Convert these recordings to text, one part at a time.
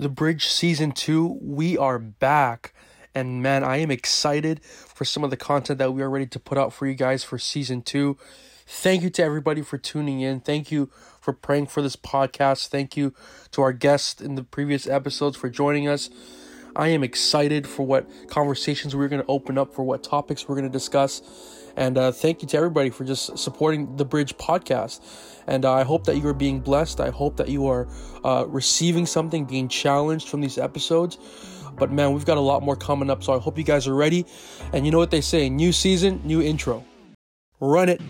The Bridge Season 2, we are back. And man, I am excited for some of the content that we are ready to put out for you guys for Season 2. Thank you to everybody for tuning in. Thank you for praying for this podcast. Thank you to our guests in the previous episodes for joining us. I am excited for what conversations we're going to open up, for what topics we're going to discuss. And uh, thank you to everybody for just supporting the Bridge podcast. And uh, I hope that you are being blessed. I hope that you are uh, receiving something, being challenged from these episodes. But man, we've got a lot more coming up. So I hope you guys are ready. And you know what they say new season, new intro. Run it.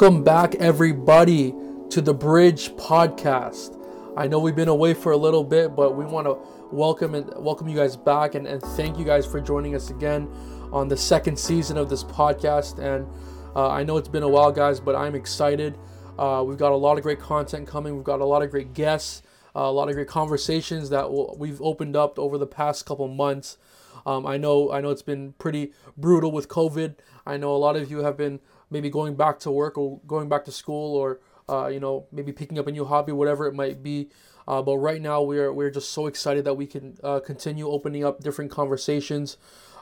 Welcome back, everybody, to the Bridge Podcast. I know we've been away for a little bit, but we want to welcome and welcome you guys back and, and thank you guys for joining us again on the second season of this podcast. And uh, I know it's been a while, guys, but I'm excited. Uh, we've got a lot of great content coming. We've got a lot of great guests, uh, a lot of great conversations that we've opened up over the past couple months. Um, I know I know it's been pretty brutal with COVID. I know a lot of you have been maybe going back to work or going back to school or uh, you know maybe picking up a new hobby, whatever it might be. Uh, but right now we're we're just so excited that we can uh, continue opening up different conversations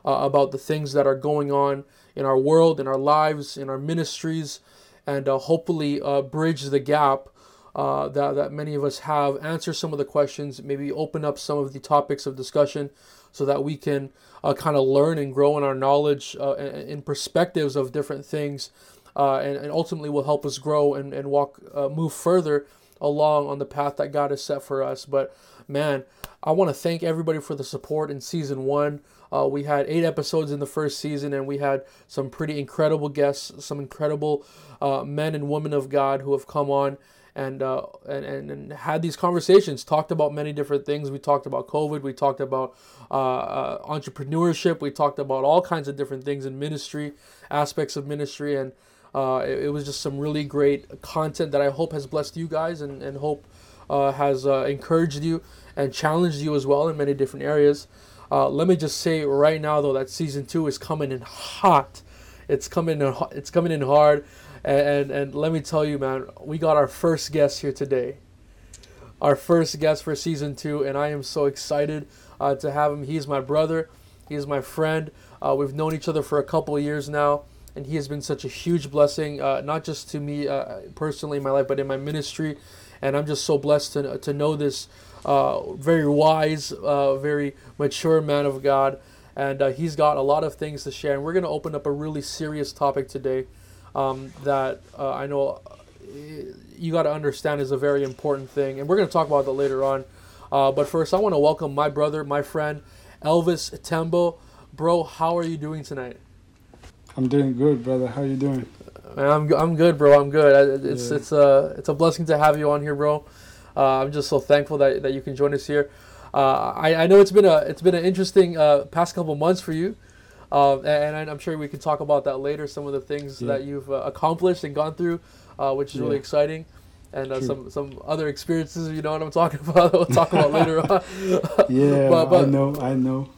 uh, about the things that are going on in our world, in our lives, in our ministries, and uh, hopefully uh, bridge the gap. that, that many of us have, answer some of the questions, maybe open up some of the topics of discussion so that we can uh, kind of learn and grow in our knowledge uh, and, perspectives of different things, uh, and, and ultimately will help us grow and, and walk, uh, move further along on the path that God has set for us. But man, I want to thank everybody for the support in season one. Uh, we had eight episodes in the first season, and we had some pretty incredible guests, some incredible uh, men and women of God who have come on and, uh, and, and and had these conversations. Talked about many different things. We talked about COVID. We talked about uh, uh, entrepreneurship. We talked about all kinds of different things in ministry, aspects of ministry, and uh, it, it, was just some really great content that I hope has blessed you guys and and hope uh, has uh, encouraged you and challenged you as well in many different areas. let me just say right now though that season two is coming in hot. It's coming in. It's coming in hard. And, and, and let me tell you, man, we got our first guest here today. Our first guest for season two, and I am so excited uh, to have him. He's my brother. He's my friend. Uh, we've known each other for a couple years now, and he has been such a huge blessing, uh, not just to me uh, personally in my life, but in my ministry. And I'm just so blessed to, to know this uh, very wise, uh, very mature man of God. And he's got a lot of things to share. And we're going to open up a really serious topic today um, that uh, I know uh, you got to understand is a very important thing, and we're going to talk about that later on. Uh, but first, I want to welcome my brother, my friend, Elvis Tembo. Bro, how are you doing tonight? I'm doing good, brother. How are you doing? Man, I'm, I'm good, bro. I'm good. It's yeah. it's a uh, it's a blessing to have you on here, bro. Uh, I'm just so thankful that, that you can join us here. Uh, I, I know it's been a it's been an interesting uh, past couple months for you. Uh, and, I'm sure we can talk about that later. Some of the things yeah. that you've uh, accomplished and gone through, uh, which is yeah. really exciting, and uh, some some other experiences. You know what I'm talking about? we'll talk about later on. yeah, but, but, I know, I know.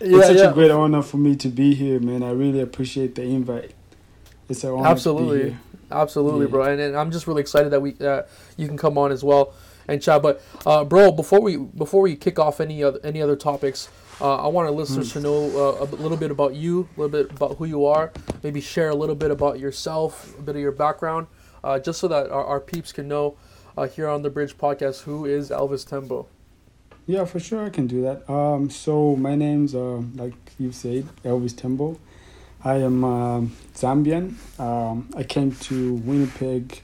Yeah, it's such a great honor for me to be here, man. I really appreciate the invite. It's an honor absolutely, absolutely, bro. And, and, I'm just really excited that we uh, you can come on as well and chat. But uh, bro, before we before we kick off any other any other topics. Uh, I want our listeners mm. to know uh, a little bit about you, a little bit about who you are, maybe share a little bit about yourself, a bit of your background, uh, just so that our, our peeps can know uh, here on the Bridge podcast who is Elvis Tembo. Yeah, for sure, I can do that. Um, so my name's uh, like you said, Elvis Tembo. I am uh, Zambian. Um, I came to Winnipeg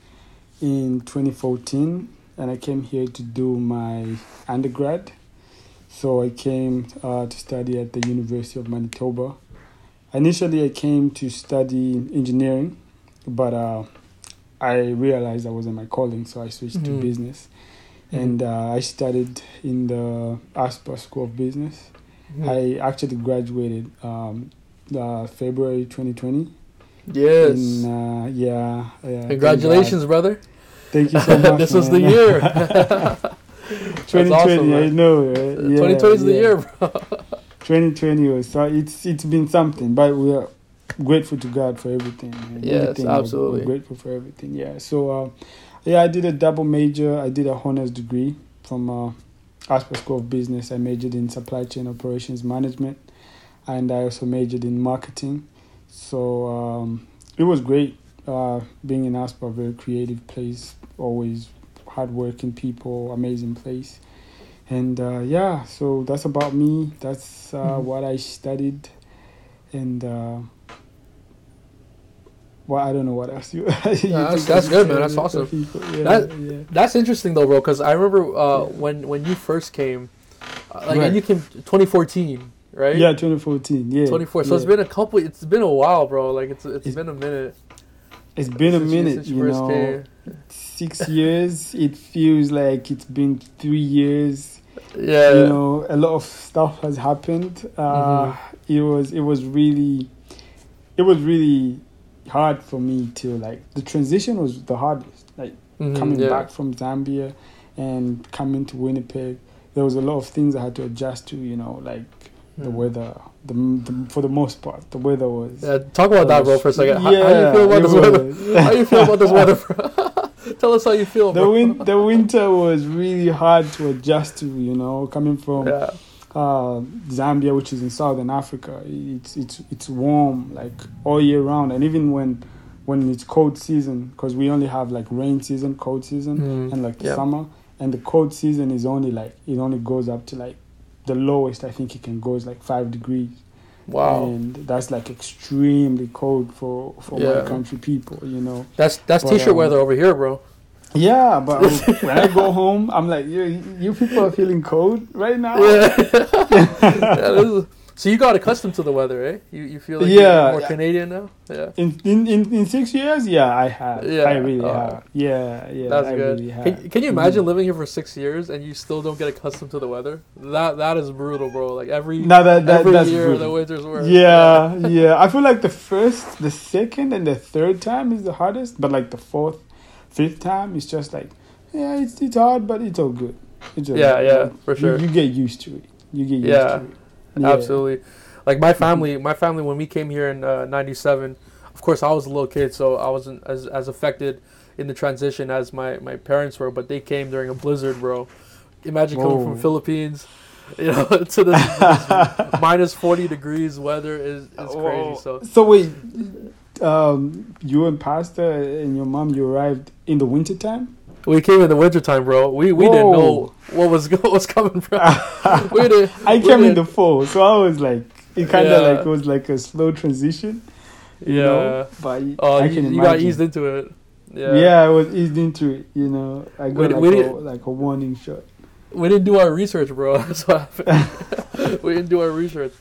in 2014 and I came here to do my undergrad. So I came uh, to study at the University of Manitoba. Initially, I came to study engineering, but uh, I realized that wasn't my calling, so I switched mm-hmm. to business. Mm-hmm. And uh, I studied in the Asper School of Business. Mm-hmm. I actually graduated um, uh, February 2020. Yes. In, uh, yeah, yeah. Congratulations, brother. Thank you so much. this was the year. 2020, awesome, I know. Right? Yeah, 2020 is yeah. the year, bro. 2020 was so it's it's been something, but we are grateful to God for everything. Yes, everything absolutely. We're grateful for everything. Yeah. So, uh, yeah, I did a double major. I did a honors degree from uh, Asper School of Business. I majored in supply chain operations management, and I also majored in marketing. So um, it was great uh, being in Asper, a very creative place, always hardworking people, amazing place. And uh, yeah, so that's about me. That's uh, mm-hmm. what I studied, and uh, well, I don't know what else you. you that's, that's good, man. That's awesome. Yeah, that, yeah. That's interesting though, bro. Because I remember uh, yeah. when when you first came, uh, like, right. and you came 2014, right? Yeah, 2014. Yeah, 24. So it's been a couple. It's been a while, bro. Like it's it's, it's been a minute. It's been a minute, you, you know. Six years. It feels like it's been three years. Yeah. You know, a lot of stuff has happened. Uh, mm-hmm. It was. It was really. It was really hard for me to like. The transition was the hardest. Like mm-hmm, coming yeah. back from Zambia, and coming to Winnipeg. There was a lot of things I had to adjust to. You know, like the mm. weather the, the, for the most part the weather was yeah talk about that bro for a second how, yeah, how you feel about this weather how you feel about this weather bro? tell us how you feel the win- the winter was really hard to adjust to you know coming from yeah. uh, Zambia which is in southern Africa it's it's it's warm like all year round and even when when it's cold season because we only have like rain season cold season mm. and like yep. summer and the cold season is only like it only goes up to like the lowest I think it can go is like five degrees. Wow. And that's like extremely cold for for yeah. my country people, you know. That's that's but, t-shirt um, weather over here, bro. Yeah, but when I go home, I'm like, you, you people are feeling cold right now. Yeah. yeah so you got accustomed to the weather, eh? You you feel like yeah, you're more Canadian now? Yeah. In, in in in six years, yeah, I have. Yeah, I really uh, have. Yeah, yeah. That's I good. Really can, can, you imagine mm. living here for six years and you still don't get accustomed to the weather? That that is brutal, bro. Like every no, that, that, every year brutal. the winter's worse. Yeah, yeah. I feel like the first, the second, and the third time is the hardest, but like the fourth, fifth time, is just like, yeah, it's it's hard, but it's all good. It's all yeah, good. yeah, for sure. You, you, get used to it. You get used yeah. to it yeah. absolutely. Like my family, my family when we came here in '97, uh, of course I was a little kid, so I wasn't as as affected in the transition as my my parents were. But they came during a blizzard, bro. Imagine Whoa. coming from Philippines, you know, to this minus forty degrees weather is is crazy. So so wait, um, you and Pastor and your mom, you arrived in the wintertime? We came in the wintertime, bro. We we Whoa. didn't know what was what was coming from. we did, I we came did. in the fall, so I was like, it kind of yeah. like was like a slow transition. yeah, know? but oh, I can you, you got eased into it. Yeah, yeah, I was eased into it. You know, I got we, like, we a, like a warning shot. We didn't do our research, bro. That's what happened. we didn't do our research.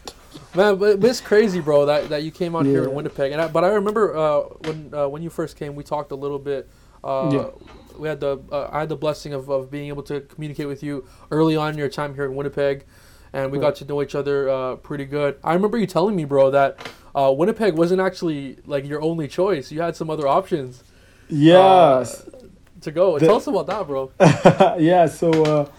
Man, but, but, it's crazy, bro, that, that you came out yeah. here in Winnipeg. And I, but I remember uh, when uh, when you first came, we talked a little bit. Uh, yeah we had the uh, I had the blessing of, of being able to communicate with you early on in your time here in Winnipeg, and we got to know each other uh, pretty good. I remember you telling me, bro, that uh, Winnipeg wasn't actually like your only choice. You had some other options. Yes. Uh, to go. The, Tell us about that, bro. yeah. So uh,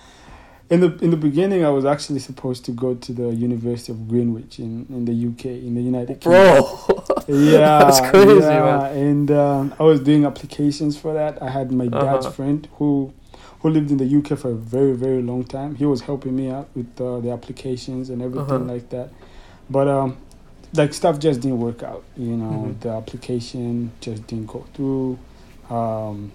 in the in the beginning, I was actually supposed to go to the University of Greenwich in, in the UK in the United Kingdom. Bro, yeah, that's crazy, yeah. man. And um, I was doing applications for that. I had my uh-huh. dad's friend who who lived in the UK for a very very long time. He was helping me out with uh, the applications and everything uh-huh. like that. But um, like stuff just didn't work out. You know, mm-hmm. the application just didn't go through. Um,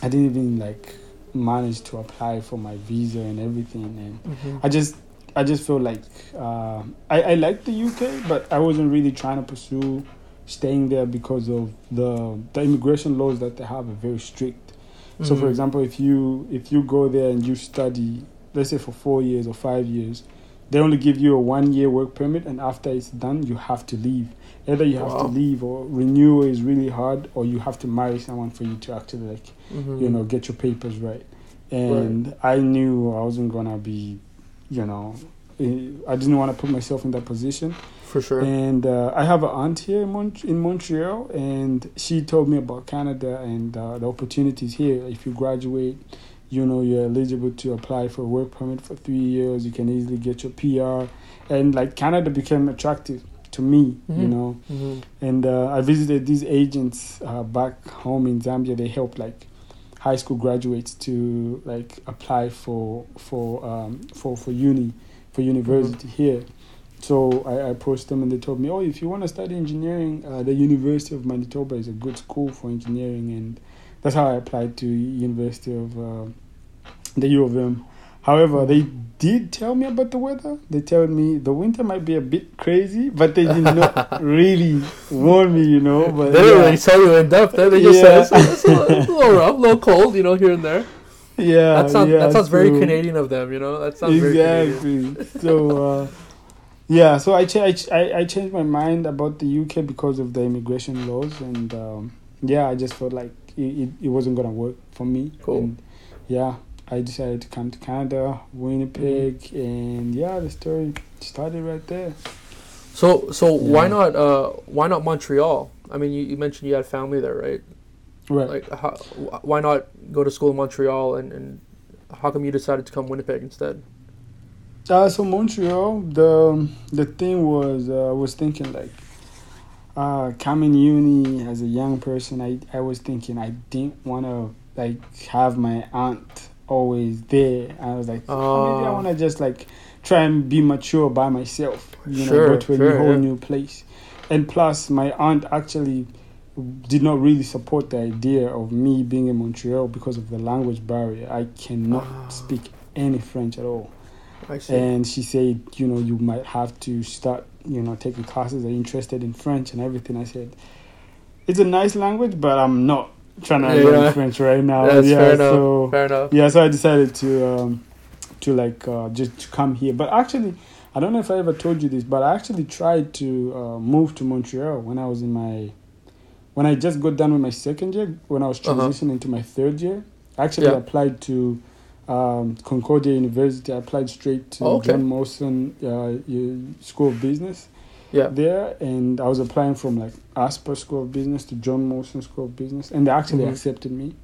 I didn't even like managed to apply for my visa and everything, and mm-hmm. I just I just feel like uh, I I like the UK, but I wasn't really trying to pursue staying there because of the the immigration laws that they have are very strict. Mm-hmm. So, for mm-hmm. example, if you if you go there and you study, let's say for four years or five years, they only give you a one year work permit, and after it's done, you have to leave. Either you have wow. to leave, or renewal is really hard, or you have to marry someone for you to actually like, mm-hmm. you know, get your papers right. And right. I knew I wasn't gonna be, you know, eh, I didn't want to put myself in that position. For sure. And uh, I have an aunt here in, Mont- in Montreal, and she told me about Canada and uh, the opportunities here. If you graduate, you know you're eligible to apply for a work permit for three years. You can easily get your PR, and like Canada became attractive to me, mm-hmm. you know. Mm-hmm. And uh, I visited these agents uh, back home in Zambia. They helped like high school graduates to like apply for for um, for for uni for university mm-hmm. here so I, I approached them and they told me, oh, if you want to study engineering, uh, the University of Manitoba is a good school for engineering, and that's how I applied to University of uh, the U of M. However, they did tell me about the weather. They told me the winter might be a bit crazy, but they did not really warn me, you know. But they didn't really tell you in depth. They just yeah. said it's, it's, a, little, it's, a little rough, a little cold, you know, here and there. Yeah, that sounds yeah, that sounds so, very Canadian of them, you know. That sounds exactly. so. Uh, yeah, so I, ch- I, I changed my mind about the UK because of the immigration laws, and um, yeah, I just felt like it, it, it wasn't gonna work for me. Cool. And yeah, I decided to come to Canada, Winnipeg, mm-hmm. and yeah, the story started right there. So so yeah. why not uh why not Montreal? I mean, you, you mentioned you had family there, right? Right. Like, how, why not go to school in Montreal, and, and how come you decided to come Winnipeg instead? Uh, so Montreal, the the thing was uh, I was thinking like uh, coming uni as a young person, I, I was thinking I didn't want to like have my aunt always there. I was like, oh. maybe I oh. want to just like try and be mature by myself, you sure, know, go to a sure, whole yeah. new place. And plus, my aunt actually did not really support the idea of me being in Montreal because of the language barrier. I cannot oh. speak any French at all. And she said, you know, you might have to start, you know, taking classes. Are interested in French and everything? I said, it's a nice language, but I'm not trying to yeah. learn French right now. That's yeah, fair so enough. Fair enough. yeah, so I decided to um, to like uh, just to come here. But actually, I don't know if I ever told you this, but I actually tried to uh, move to Montreal when I was in my when I just got done with my second year. When I was uh-huh. transitioning uh-huh. into my third year, I actually yeah. applied to um, Concordia University. I applied straight to okay. John Molson uh, School of Business. Yeah. There and I was applying from like Asper School of Business to John Molson School of Business, and they actually mm-hmm. accepted me.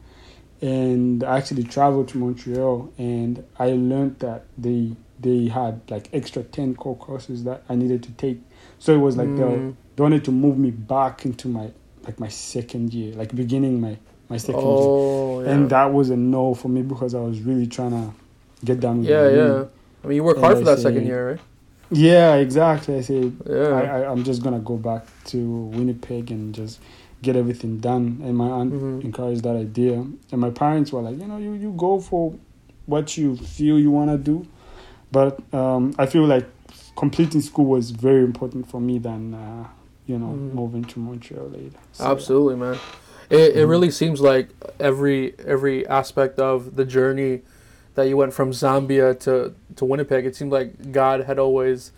And I actually traveled to Montreal, and I learned that they they had like extra ten core courses that I needed to take. So it was like mm. they, they wanted to move me back into my like my second year, like beginning my my second oh, year. Yeah. And that was a no for me because I was really trying to get down with Yeah, yeah. I mean, you work hard for that second year, right? Yeah, exactly. I said, yeah. I, I, am just going to go back to Winnipeg and just get everything done. And my aunt mm-hmm. encouraged that idea. And my parents were like, you know, you, you go for what you feel you want to do. But um, I feel like completing school was very important for me than, uh, you know, mm-hmm. moving to Montreal later. So, Absolutely, man. It, it mm-hmm. really seems like every every aspect of the journey that you went from Zambia to, to Winnipeg, it seemed like God had always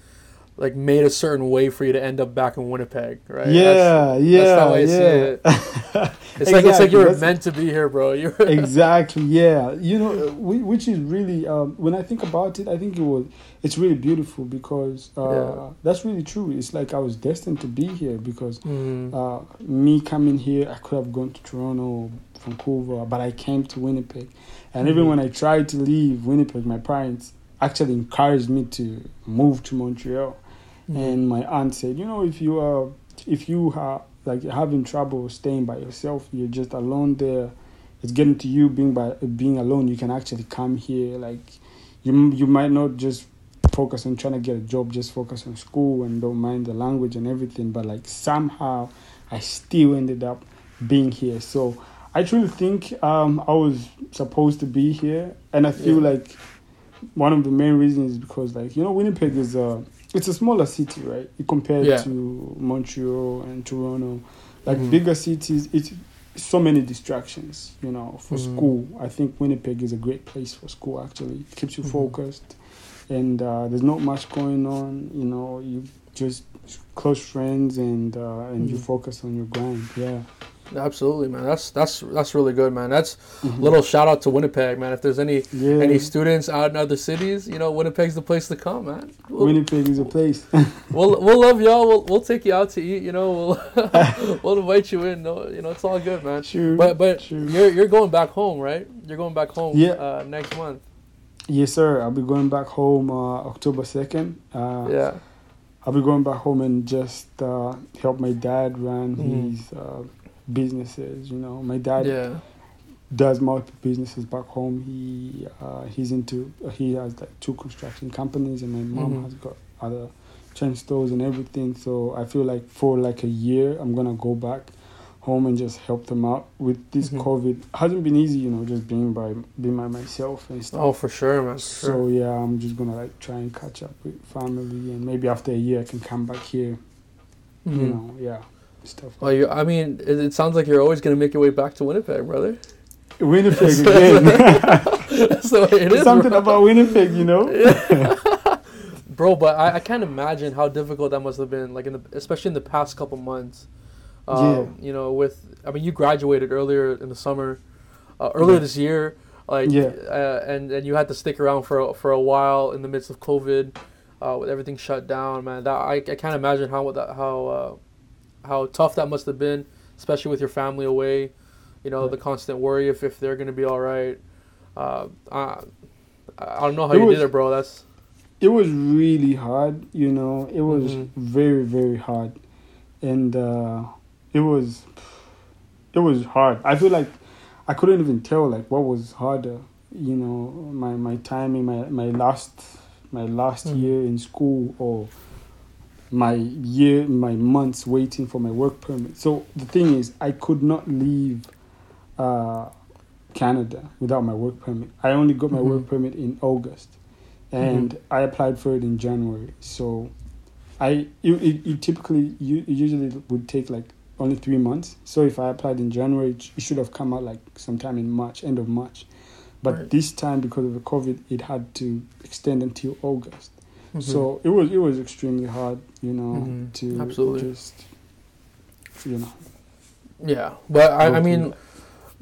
like made a certain way for you to end up back in Winnipeg, right? Yeah, that's, yeah, that's how I yeah. see it. It's exactly. like it's like you were meant to be here, bro. You exactly, yeah. You know, which is really um, when I think about it, I think it was it's really beautiful because uh, yeah. that's really true. It's like I was destined to be here because mm. uh, me coming here, I could have gone to Toronto, Vancouver, but I came to Winnipeg, and even when I tried to leave Winnipeg, my parents actually encouraged me to move to Montreal Mm-hmm. And my aunt said, you know, if you are if you are like having trouble staying by yourself, you're just alone there. It's getting to you being by being alone. You can actually come here. Like you you might not just focus on trying to get a job, just focus on school and don't mind the language and everything. But like somehow, I still ended up being here. So I truly think um, I was supposed to be here, and I feel yeah. like one of the main reasons is because like you know Winnipeg is a it's a smaller city, right? Compared yeah. to Montreal and Toronto, like mm-hmm. bigger cities, it's so many distractions, you know, for mm-hmm. school. I think Winnipeg is a great place for school. Actually, it keeps you mm-hmm. focused, and uh, there's not much going on. You know, you just close friends and uh, and mm-hmm. you focus on your grind. Yeah. Absolutely, man. That's that's that's really good, man. That's mm-hmm. little shout out to Winnipeg, man. If there's any yeah. any students out in other cities, you know, Winnipeg's the place to come, man. We'll, Winnipeg is a place. we'll we'll love y'all. We'll we'll take you out to eat. You know, we'll we'll invite you in. No, you know, it's all good, man. Sure. But but sure. you're you're going back home, right? You're going back home. Yeah. Uh, next month. Yes, sir. I'll be going back home uh, October second. Uh, yeah. I'll be going back home and just uh, help my dad run mm. his uh, businesses. You know, my dad yeah. does multiple businesses back home. He uh, he's into he has like two construction companies, and my mom mm-hmm. has got other chain stores and everything. So I feel like for like a year, I'm gonna go back home and just help them out with this mm-hmm. COVID. Hasn't been easy, you know, just being by being by myself and stuff. Oh, for sure, man. For so sure. yeah, I'm just gonna like try and catch up with family, and maybe after a year I can come back here. Mm-hmm. You know, yeah stuff. Well, you, I mean, it, it, sounds like you're always going to make your way back to Winnipeg, brother. Winnipeg again. That's the way it is. Something bro. about Winnipeg, you know. Yeah. bro, but I, I can't imagine how difficult that must have been, like in the, especially in the past couple months. Um, yeah. You know, with I mean, you graduated earlier in the summer, uh, earlier yeah. this year, like, yeah. Uh, and and you had to stick around for a, for a while in the midst of COVID, uh, with everything shut down. Man, that I, I can't imagine how that how uh, how tough that must have been, especially with your family away. You know, right. the constant worry if, if they're gonna be all right. Uh, I, I don't know how it you was, did it, bro. That's it was really hard. You know, it was mm-hmm. very very hard, and uh, it was it was hard. I feel like I couldn't even tell like what was harder. You know, my my timing, my my last my last mm-hmm. year in school or my year, my months waiting for my work permit. So the thing is, I could not leave uh, Canada without my work permit. I only got my mm-hmm. work permit in August, and mm-hmm. I applied for it in January. So I it, it, it typically you usually would take like only three months. So if I applied in January, it should have come out like sometime in March, end of March. But right. this time, because of the COVID, it had to extend until August. Mm-hmm. So it was it was extremely hard, you know, mm-hmm. to Absolutely. just you know. Yeah, but I, I mean,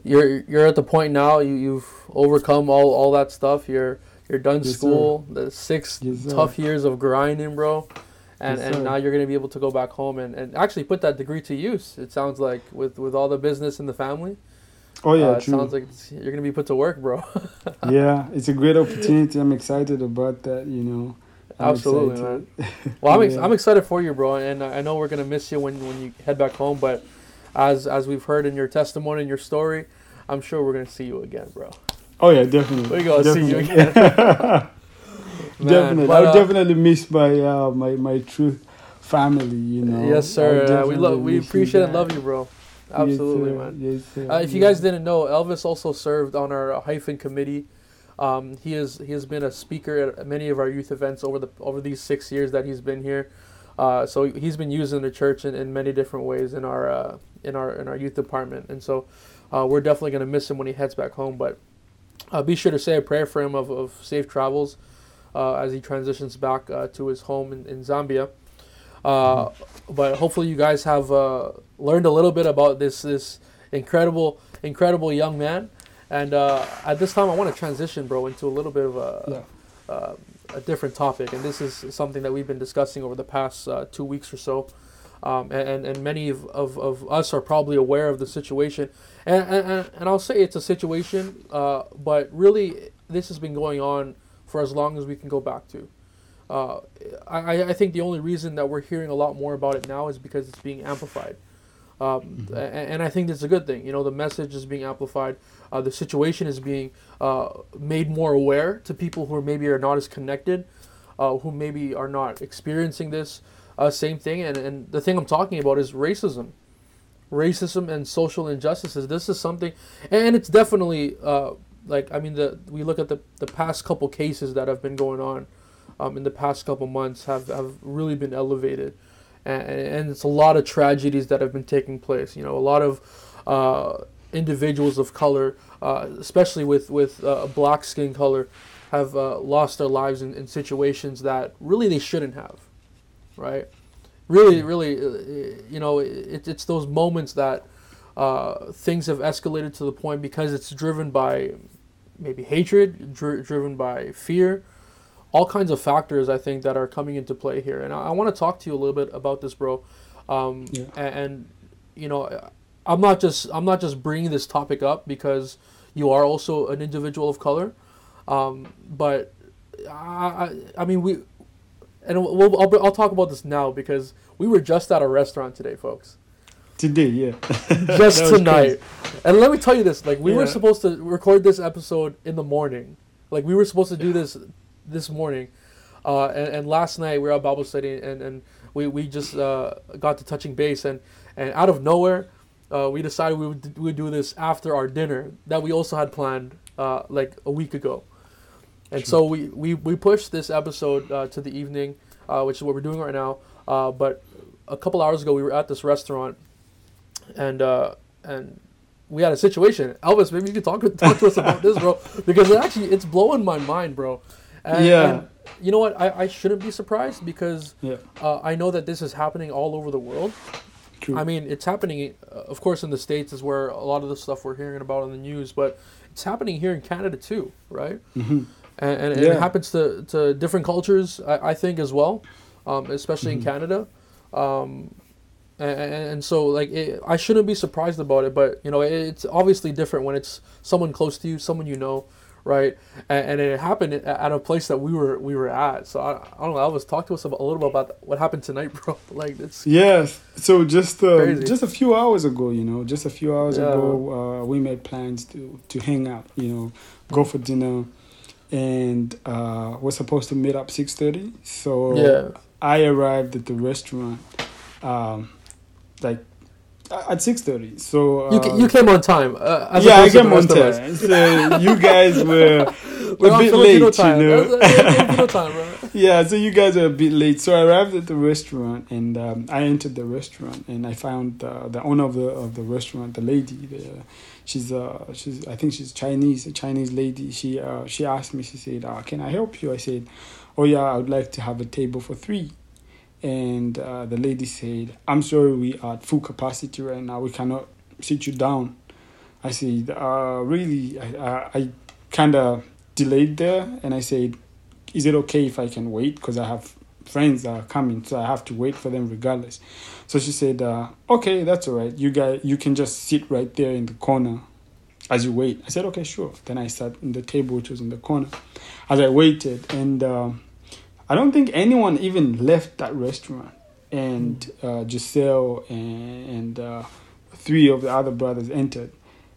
you're you're at the point now. You you've overcome all all that stuff. You're you're done yes, school. Sir. The six yes, tough years of grinding, bro. And, yes, and now you're gonna be able to go back home and, and actually put that degree to use. It sounds like with, with all the business in the family. Oh yeah, uh, it sounds like you're gonna be put to work, bro. yeah, it's a great opportunity. I'm excited about that. You know, I'm Absolutely, man. Well, I'm, ex- I'm excited for you, bro, and I know we're gonna miss you when, when you head back home. But as as we've heard in your testimony and your story, I'm sure we're gonna see you again, bro. Oh yeah, definitely. We gonna see you again. Definitely, but, uh, I'll definitely miss my uh, my my true family. You know. Yes, sir. Uh, we love, we appreciate and love you, bro. Absolutely, yes, man. Yes, sir. Uh, if you guys didn't know, Elvis also served on our hyphen committee um, he is he has been a speaker at many of our youth events over the over these six years that he's been here. Uh, so he's been using the church in, in many different ways in our uh, in our in our youth department, and so uh, we're definitely going to miss him when he heads back home. But uh, be sure to say a prayer for him of, of safe travels uh, as he transitions back uh, to his home in, in Zambia. but hopefully you guys have learned a little bit about this this incredible incredible young man and uh, at this time, I want to transition, bro, into a little bit of a, yeah. uh, a different topic. And this is something that we've been discussing over the past uh, two weeks or so. Um, and, and many of, of, of us are probably aware of the situation. And, and, and I'll say it's a situation, uh, but really, this has been going on for as long as we can go back to. Uh, I, I think the only reason that we're hearing a lot more about it now is because it's being amplified. Um, mm-hmm. and, I think that's a good thing. You know, the message is being amplified. Uh, the situation is being uh, made more aware to people who maybe are not as connected, uh, who maybe are not experiencing this uh, same thing. And, and the thing I'm talking about is racism. Racism and social injustices. This is something, and it's definitely uh, like I mean the we look at the the past couple cases that have been going on um, in the past couple months have have really been elevated and, and it's a lot of tragedies that have been taking place. You know, a lot of uh, individuals of color, uh, especially with with uh, black skin color, have uh, lost their lives in, in situations that really they shouldn't have, right? Really, really, uh, you know, it, it's those moments that uh, things have escalated to the point because it's driven by maybe hatred, dr- driven by fear, all kinds of factors I think that are coming into play here. And I, I want to talk to you a little bit about this, bro. Um, yeah. and, and, you know, I'm not just I'm not just bringing this topic up because you are also an individual of color, um, but I, I mean we, and we'll, I'll, I'll talk about this now because we were just at a restaurant today, folks. Today, yeah. just tonight. Crazy. And let me tell you this: like we yeah. were supposed to record this episode in the morning. Like we were supposed to do this this morning, uh, and, and last night we were at Bible study, and, and we we just uh, got to touching base, and and out of nowhere, uh, we decided we would, we would do this after our dinner that we also had planned uh, like a week ago. And so we, we, we pushed this episode uh, to the evening, uh, which is what we're doing right now. Uh, but a couple hours ago, we were at this restaurant, and uh, and we had a situation. Elvis, maybe you could talk talk to us about this, bro, because it actually it's blowing my mind, bro. And, yeah. And you know what? I, I shouldn't be surprised because yeah. I know that this is happening all over the world. True. I mean, it's happening, uh, of course, in the states is where a lot of the stuff we're hearing about on the news, but it's happening here in Canada too, right? Mm-hmm. And, and, yeah. it happens to, to different cultures, I, I think, as well, um, especially mm-hmm. in Canada. Um, and, and, so, like, it, I shouldn't be surprised about it, but you know, it's obviously different when it's someone close to you, someone you know, right? And, and, it happened at a place that we were we were at. So I, I don't know. Elvis, talk to us a little bit about what happened tonight, bro. like it's yes. So just uh, just a few hours ago, you know, just a few hours yeah. ago, uh, we made plans to to hang out, you know, go for dinner, and uh, we're supposed to meet up six thirty. So yeah. I arrived at the restaurant, um, like at six thirty. So uh, you, you came on time. Uh, yeah, I came on time. So you guys were, were a bit late, time. you know. time, yeah, so you guys are a bit late. So I arrived at the restaurant and um, I entered the restaurant and I found uh, the owner of the of the restaurant, the lady. The, she's uh she's I think she's Chinese, a Chinese lady. She uh she asked me. She said, uh, "Can I help you?" I said, "Oh yeah, I would like to have a table for three and uh, the lady said, "I'm sorry, we are at full capacity right now. We cannot sit you down." I said, uh, "Really?" I, I, I kind of delayed there, and I said, "Is it okay if I can wait? Because I have friends that are coming, so I have to wait for them regardless." So she said, uh, "Okay, that's all right. You guys, you can just sit right there in the corner." As you wait, I said, okay, sure. Then I sat in the table, which was in the corner. As I waited, and uh, I don't think anyone even left that restaurant. And uh, Giselle and, and uh, three of the other brothers entered.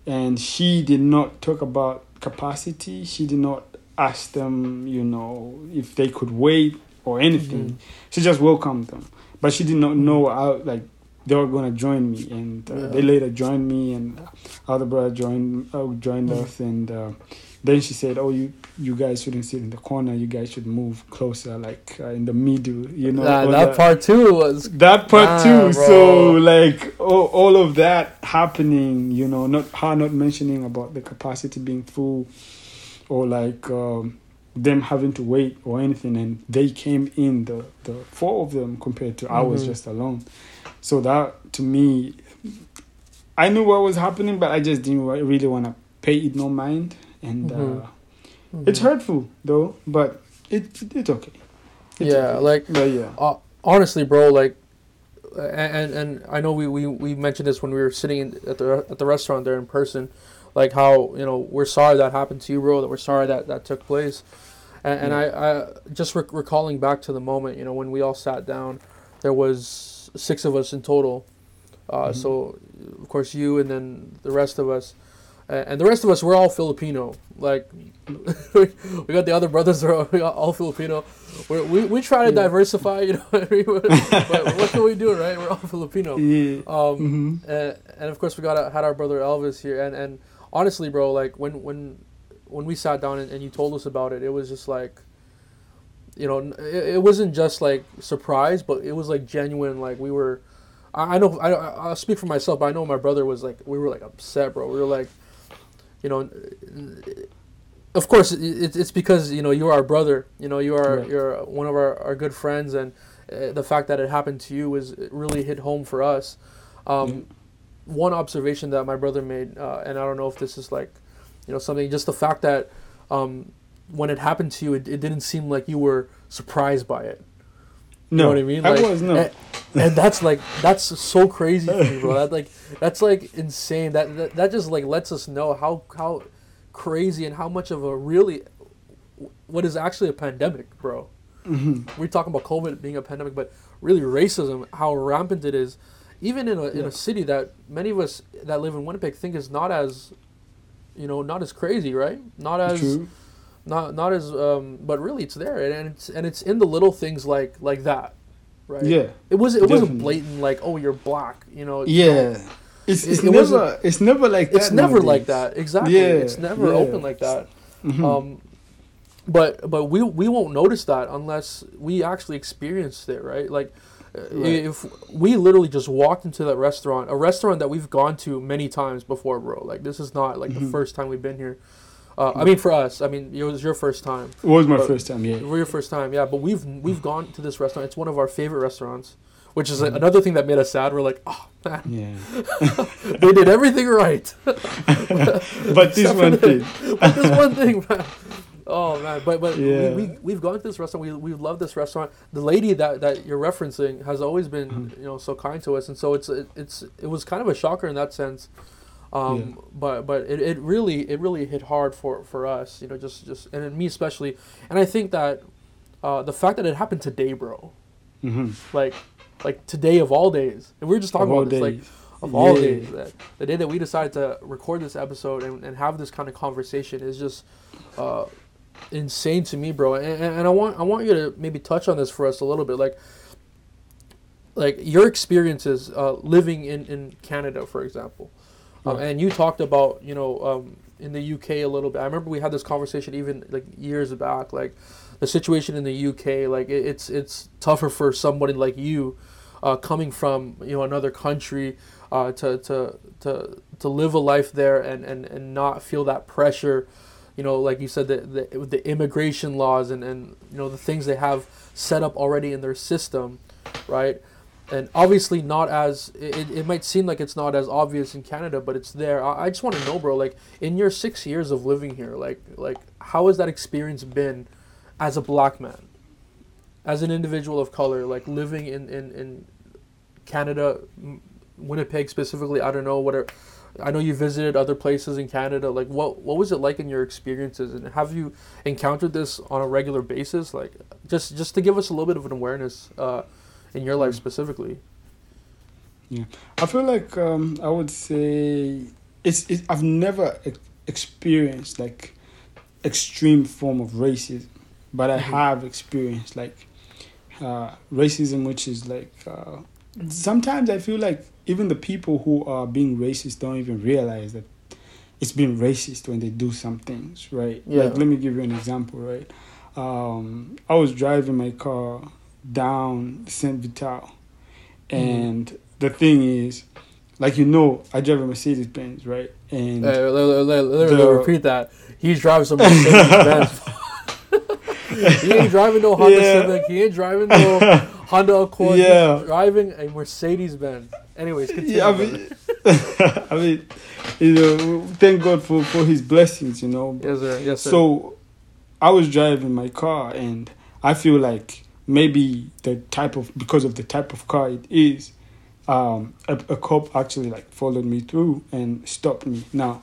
And she did not talk about capacity. She did not ask them, you know, if they could wait or anything. Mm-hmm. She just welcomed them. But she did not know how, like, they were going to join me. And uh, yeah. they later joined me, and other brother joined, uh, joined mm-hmm. us. And uh, then she said, "Oh, you you guys shouldn't sit in the corner. You guys should move closer, like uh, in the middle. You know." Nah, that, part two was that part two. So like oh, all of that happening, you know, not her not mentioning about the capacity being full, or like um, them having to wait or anything, and they came in the the four of them compared to. I was mm-hmm. just alone. So that to me, I knew what was happening, but I just didn't really want to pay it no mind and mm-hmm. Uh, mm-hmm. it's hurtful though, but it it's okay. It's yeah, okay. like but yeah. Uh, honestly, bro, like, and and I know we, we, we mentioned this when we were sitting in, at the at the restaurant there in person, like how you know we're sorry that happened to you, bro. That we're sorry that that took place, and, and I I just rec- recalling back to the moment, you know, when we all sat down, there was six of us in total. Uh, mm-hmm. So, of course, you and then the rest of us and the rest of us we're all Filipino. Like we got the other brothers are all Filipino. We're, we we try to yeah. diversify, you know. but what can we do, right? We're all Filipino. Yeah. Um, mm-hmm. and, and, of course we got had our brother Elvis here, and and honestly, bro, like when when when we sat down and, and you told us about it, it was just like. You know, it, it wasn't just like surprise, but it was like genuine. Like we were, I, I know I I'll speak for myself, but I know my brother was like we were like upset, bro. We were like, you know, of course it, it's because you know you are our brother. You know you are right. you're one of our, our good friends, and uh, the fact that it happened to you was really hit home for us. Um. One observation that my brother made, uh, and I don't know if this is like, you know, something just the fact that um, when it happened to you, it, it didn't seem like you were surprised by it. You no, know what I mean? Like, I was no. And, and, that's like that's so crazy to me, bro. That like that's like insane. That, that that just like lets us know how how crazy and how much of a really what is actually a pandemic, bro. Mm-hmm. We're talking about COVID being a pandemic, but really racism, how rampant it is, even in a in a city that many of us that live in Winnipeg think is not as, you know, not as crazy, right? Not as. True not not as um, but really it's there and it's and it's in the little things like like that right yeah it was it definitely. wasn't blatant like oh you're black you know yeah it's, it's it, never it's never like that it's never nowadays. like that exactly yeah. it's never yeah. open like that mm-hmm. um but but we we won't notice that unless we actually experienced it right like Right. if we literally just walked into that restaurant, a restaurant that we've gone to many times before, bro. Like this is not like mm-hmm. the first time we've been here. Uh, I mean, for us, I mean, it was your first time. It was my first time, yeah. It was your first time, yeah. But we've we've gone to this restaurant. It's one of our favorite restaurants, which is mm-hmm. another thing that made us sad. We're like, oh man, yeah. they did everything right. but this one thing. but this one thing, man. Oh man, but but yeah. we, we we've gone to this restaurant. We we love this restaurant. The lady that, that you're referencing has always been mm-hmm. you know so kind to us, and so it's it, it's it was kind of a shocker in that sense. Um, yeah. But but it, it really it really hit hard for, for us, you know, just just and me especially. And I think that uh, the fact that it happened today, bro, mm-hmm. like like today of all days, and we were just talking about this, like of yeah. all days, that the day that we decided to record this episode and, and have this kind of conversation is just uh, insane to me, bro. And, and I want I want you to maybe touch on this for us a little bit, like like your experiences uh, living in, in Canada, for example. Um, and you talked about, you know, um, in the UK a little bit. I remember we had this conversation even like years back, like the situation in the UK. Like it, it's it's tougher for somebody like you, uh, coming from you know another country, uh, to to to to live a life there and and and not feel that pressure. You know, like you said, the the, the immigration laws and and you know the things they have set up already in their system, right? And obviously not as it, it might seem like it's not as obvious in canada but it's there i, I just want to know bro like in your six years of living here like like how has that experience been as a black man as an individual of color like living in in, in canada winnipeg specifically i don't know what I know you visited other places in Canada. Like, what what was it like in your experiences, and have you encountered this on a regular basis? Like, just just to give us a little bit of an awareness, uh, in your life specifically? Yeah, I feel like um, I would say it's, it's I've never experienced like extreme form of racism, but I mm-hmm. have experienced like uh, racism, which is like uh, sometimes I feel like even the people who are being racist don't even realize that it's being racist when they do some things, right? Yeah. Like let me give you an example, right? Um, I was driving my car down Saint Vital. And mm. the thing is, like you know, I drive a Mercedes Benz, right? And literally repeat that. He's driving some Mercedes Benz. he ain't driving no Honda yeah. Civic. He ain't driving no Honda Accord. Yeah. He's driving a Mercedes Benz. Anyways, continue. Yeah, I mean, I mean, you know, thank God for, for his blessings, you know. Yes, sir. Yes, sir. So, I was driving my car, and I feel like maybe the type of because of the type of car it is, um, a, a cop actually like followed me through and stopped me. Now,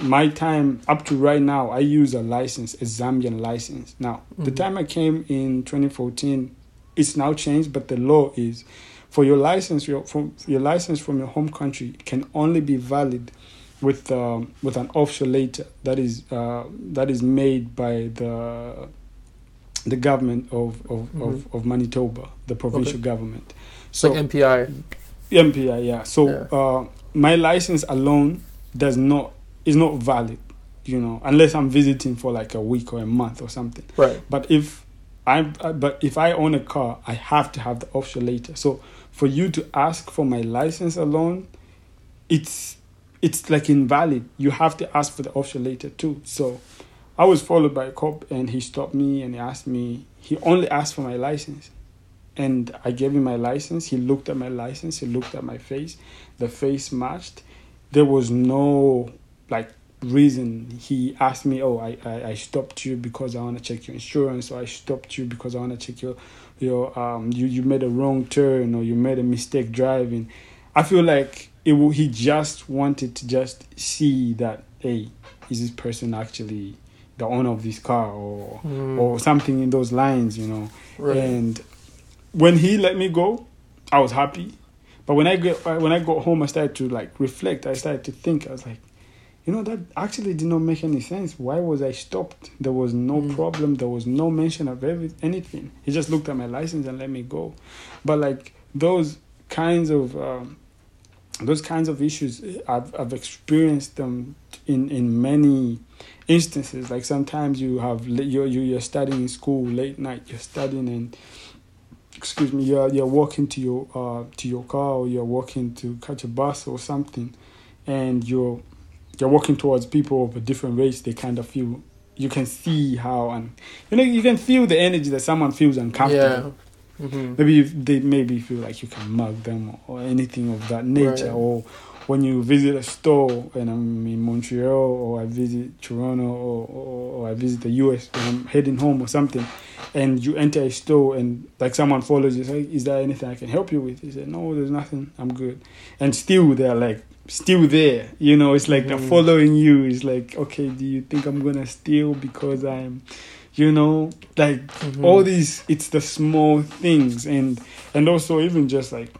my time up to right now, I use a license, a Zambian license. Now, mm-hmm. the time I came in 2014, it's now changed, but the law is for your license, your from your license from your home country can only be valid with um, with an offshore later that is uh, that is made by the the government of of, mm-hmm. of, of, Manitoba, the provincial okay. government. So like MPI. MPI, yeah. So yeah. Uh, my license alone does not is not valid, you know, unless I'm visiting for like a week or a month or something. Right. But if I but if I own a car, I have to have the option later. So for you to ask for my license alone, it's it's like invalid. You have to ask for the option later too. So I was followed by a cop and he stopped me and he asked me he only asked for my license. And I gave him my license. He looked at my license, he looked at my face. The face matched. There was no like reason he asked me oh I, I, I stopped you because i want to check your insurance or i stopped you because i want to check your your um you, you made a wrong turn or you made a mistake driving i feel like it he just wanted to just see that hey is this person actually the owner of this car or mm. or something in those lines you know. Right. and when he let me go i was happy. But when i get when i got home i started to like reflect. I started to think. I was like you know that actually did not make any sense. Why was i stopped? There was no mm. problem. There was no mention of every, anything. He just looked at my license and let me go. But like those kinds of um, those kinds of issues I've, I've experienced them in in many instances like sometimes you have you're you're studying in school late night you're studying and excuse me you're you're walking to your uh to your car or you're walking to catch a bus or something and you're you're walking towards people of a different race, they kind of feel you can see how and you know you can feel the energy that someone feels uncomfortable. Yeah. Mm-hmm. Maybe they maybe feel like you can mug them or anything of that nature, right. or when you visit a store and I'm in Montreal or I visit Toronto or, or, or, I visit the US and I'm heading home or something, and you enter a store and like someone follows you, say, "Is there anything I can help you with?" You say, "No, there's nothing. I'm good," and still they're like still there. You know, it's like mm. they're following you. It's like, okay, do you think I'm gonna steal because I'm, you know, like mm-hmm. all these. It's the small things, and and also even just like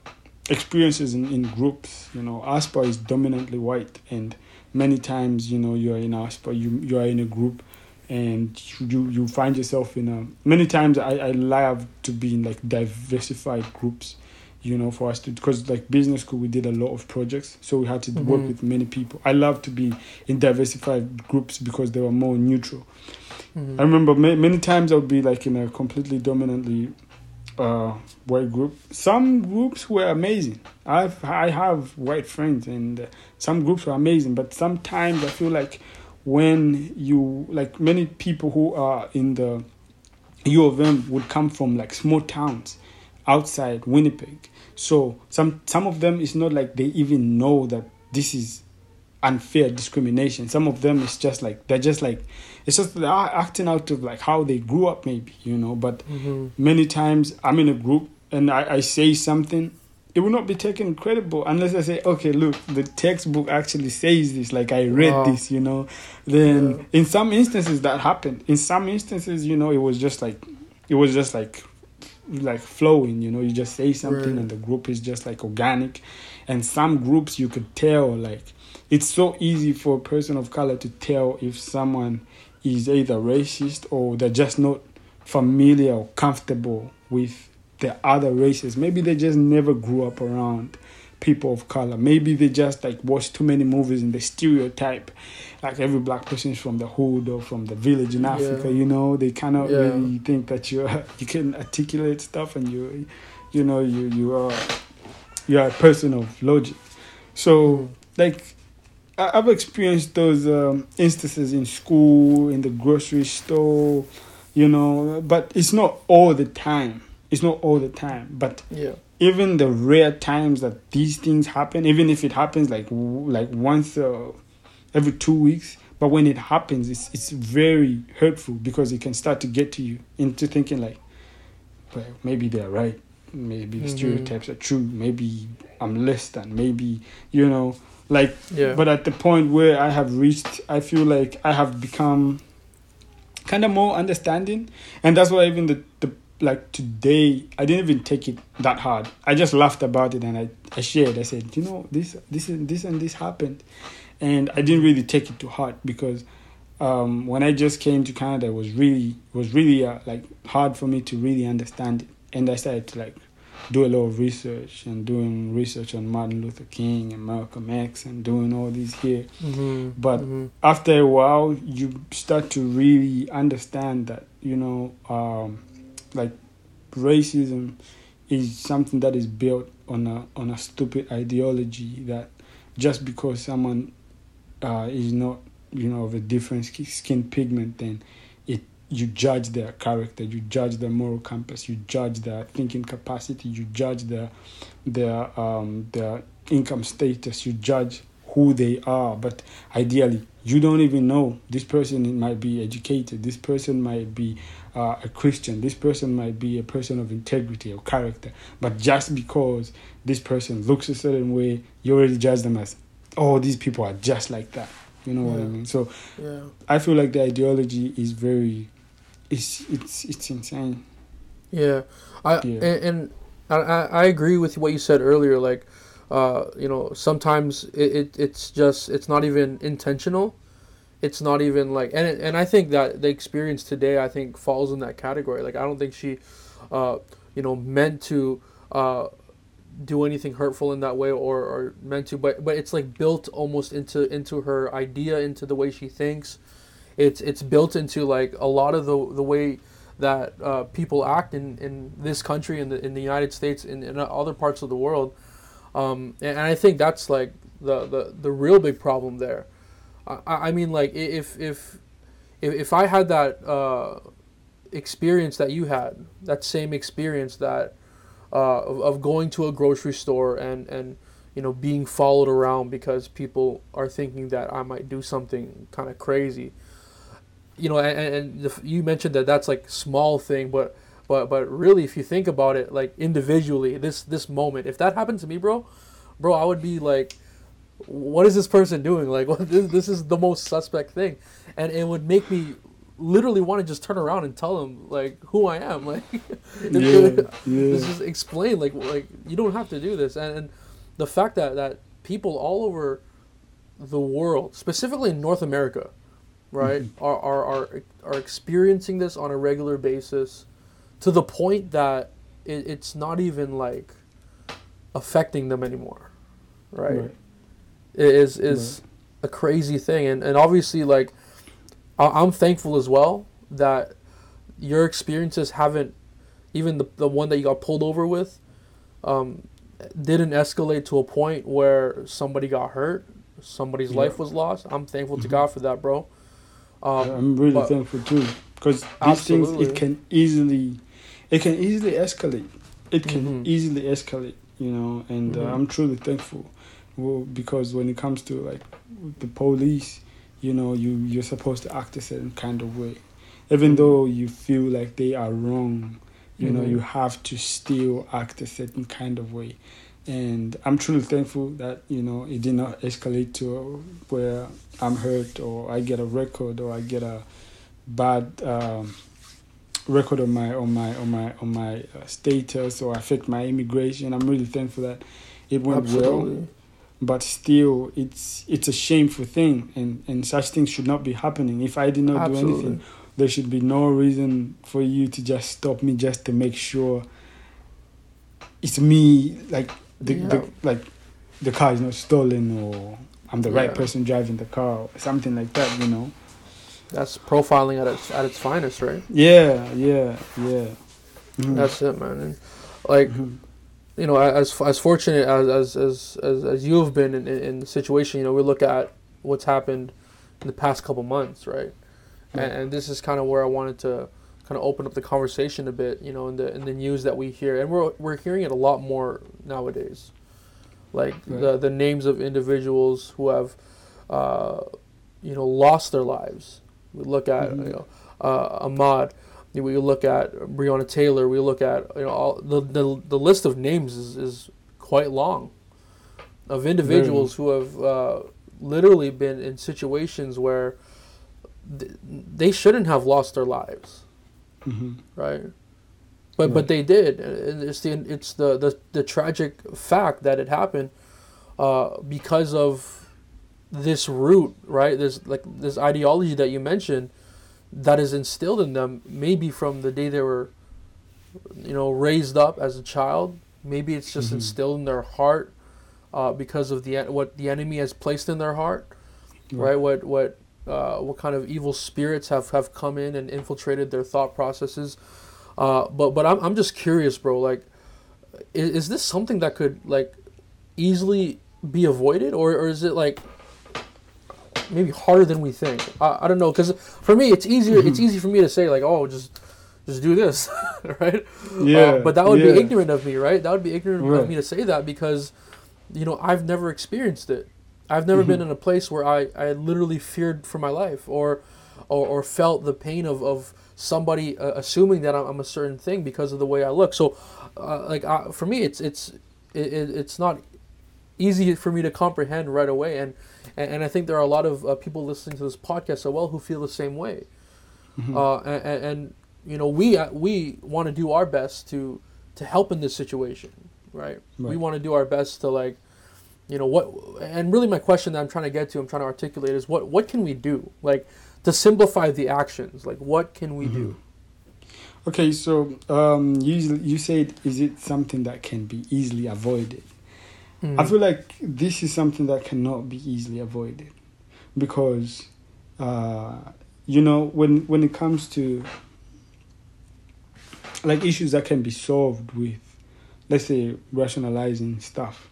experiences in, in groups. You know, Asper is dominantly white, and many times, you know, you are in Asper, you you are in a group. And you you find yourself in a many times I, I love to be in like diversified groups you know, for us to because like business school we did a lot of projects, so we had to mm-hmm. work with many people. I love to be in diversified groups because they were more neutral. Mm-hmm. I remember ma- many times I would be like in a completely dominantly uh, white group. Some groups were amazing. I've I have white friends, and uh, some groups were amazing. But sometimes I feel like when you like many people who are in the U of M would come from like small towns outside Winnipeg. So some some of them it's not like they even know that this is unfair discrimination. Some of them it's just like they're just like it's just they are acting out of like how they grew up maybe, you know. But mm-hmm. many times I'm in a group and I, I say something it will not be taken credible unless I say, okay, look, the textbook actually says this, like I read wow. this, you know. Then yeah. in some instances that happened. In some instances, you know, it was just like it was just like like flowing you know you just say something right. and the group is just like organic and some groups you could tell like it's so easy for a person of color to tell if someone is either racist or they're just not familiar or comfortable with the other races maybe they just never grew up around people of color. Maybe they just like watch too many movies and they stereotype like every black person is from the hood or from the village in Africa. Yeah. You know, they cannot yeah. really think that you you can articulate stuff and you you know you you are you are a person of logic. So like I've experienced those um, instances in school, in the grocery store, you know, but it's not all the time. It's not all the time, but yeah even the rare times that these things happen, even if it happens like like once uh, every two weeks, but when it happens, it's it's very hurtful because it can start to get to you into thinking like, well, maybe they're right, maybe the mm-hmm. stereotypes are true, maybe I'm less than, maybe you know, like. Yeah. But at the point where I have reached, I feel like I have become kind of more understanding, and that's why even the the like today i didn't even take it that hard i just laughed about it and i, I shared i said you know this this and this and this happened and i didn't really take it to heart because um, when i just came to canada it was really it was really uh, like hard for me to really understand it and i started to like do a lot of research and doing research on martin luther king and malcolm x and doing all these here mm-hmm. but mm-hmm. after a while you start to really understand that you know um, like racism is something that is built on a on a stupid ideology that just because someone uh, is not you know of a different skin pigment then you judge their character you judge their moral compass you judge their thinking capacity you judge their their um their income status you judge who they are. But ideally you don't even know. This person might be educated. This person might be uh, a christian. This person might be a person of integrity or character. But just because this person looks a certain way you already judge them as oh these people are just like that. You know yeah. what i mean? So yeah. i feel like the ideology is very it's it's it's insane. Yeah. I yeah. and, and I, I agree with what you said earlier like uh, you know sometimes it, it, it's just it's not even intentional. It's not even like and and I think that the experience today I think falls in that category. Like I don't think she uh, you know meant to uh, do anything hurtful in that way or, or meant to but but it's like built almost into into her idea into the way she thinks it's it's built into like a lot of the the way that uh, people act in, in this country in the in the United States and in other parts of the world um, and, and I think that's like the, the the real big problem there I, I mean like if if if, if I had that uh, experience that you had that same experience that uh, of, of going to a grocery store and, and you know being followed around because people are thinking that I might do something kind of crazy. You know, and, and the, you mentioned that that's like small thing, but but but really, if you think about it, like individually, this this moment, if that happened to me, bro, bro, I would be like, what is this person doing? Like, this, this is the most suspect thing, and it would make me literally want to just turn around and tell them like who I am. Like, yeah, yeah. just explain like like you don't have to do this. And, and the fact that that people all over the world, specifically in North America, right, mm-hmm. are, are are are experiencing this on a regular basis, to the point that it, it's not even like affecting them anymore, right? right. It is is right. a crazy thing, and and obviously like I'm thankful as well that your experiences haven't, even the, the one that you got pulled over with, um, didn't escalate to a point where somebody got hurt, somebody's yeah. life was lost. I'm thankful mm-hmm. to God for that, bro. Um, I'm really but, thankful too, because these absolutely. things it can easily, it can easily escalate. It can mm-hmm. easily escalate, you know, and uh, mm-hmm. uh, I'm truly thankful. Well, because when it comes to like the police, you know you you're supposed to act a certain kind of way even though you feel like they are wrong you mm-hmm. know you have to still act a certain kind of way and i'm truly thankful that you know it did not escalate to where i'm hurt or i get a record or i get a bad um, record on my on my on my on my uh, status or affect my immigration i'm really thankful that it went Absolutely. well but still it's it's a shameful thing and and such things should not be happening if i did not Absolutely. do anything there should be no reason for you to just stop me just to make sure it's me like the, yeah. the like the car is not stolen or i'm the yeah. right person driving the car or something like that you know that's profiling at its at its finest right yeah yeah yeah mm-hmm. that's it man and like mm-hmm you know, as as fortunate as as as as, as you have been in, in the situation, you know, we look at what's happened in the past couple months, right? And, and this is kind of where I wanted to kind of open up the conversation a bit, you know, in the in the news that we hear, and we're we're hearing it a lot more nowadays, like right. the the names of individuals who have, uh, you know, lost their lives. We look at mm-hmm. you know, uh, Ahmaud we look at Breonna Taylor, we look at you know all the the, the list of names is, is quite long of individuals who have uh, literally been in situations where th- they shouldn't have lost their lives, mm-hmm. right? But right. but they did, and it's the it's the, the, the tragic fact that it happened uh, because of this root, right? This like this ideology that you mentioned that is instilled in them maybe from the day they were you know raised up as a child maybe it's just mm-hmm. instilled in their heart uh, because of the what the enemy has placed in their heart right, right? what what uh, what kind of evil spirits have, have come in and infiltrated their thought processes uh, but but I'm, I'm just curious bro like is, is this something that could like easily be avoided, or or is it like maybe harder than we think? I, I don't know because for me it's easier. Mm-hmm. It's easy for me to say like, oh, just just do this, right? Yeah. Uh, but that would yeah. be ignorant of me, right? That would be ignorant right. of me to say that because, you know, I've never experienced it. I've never mm-hmm. been in a place where I, I literally feared for my life or, or, or felt the pain of, of somebody uh, assuming that I'm, I'm, a certain thing because of the way I look. So, uh, like for me, it's it's it, it's not easy for me to comprehend right away, and and, and I think there are a lot of uh, people listening to this podcast as well who feel the same way. Mm-hmm. Uh, and, and, you know we uh, we want to do our best to to help in this situation, right? right. We want to do our best to like you know what and really my question that i'm trying to get to i'm trying to articulate is what what can we do like to simplify the actions like what can we mm-hmm. do okay so um you you said is it something that can be easily avoided mm-hmm. i feel like this is something that cannot be easily avoided because uh you know when when it comes to like issues that can be solved with let's say rationalizing stuff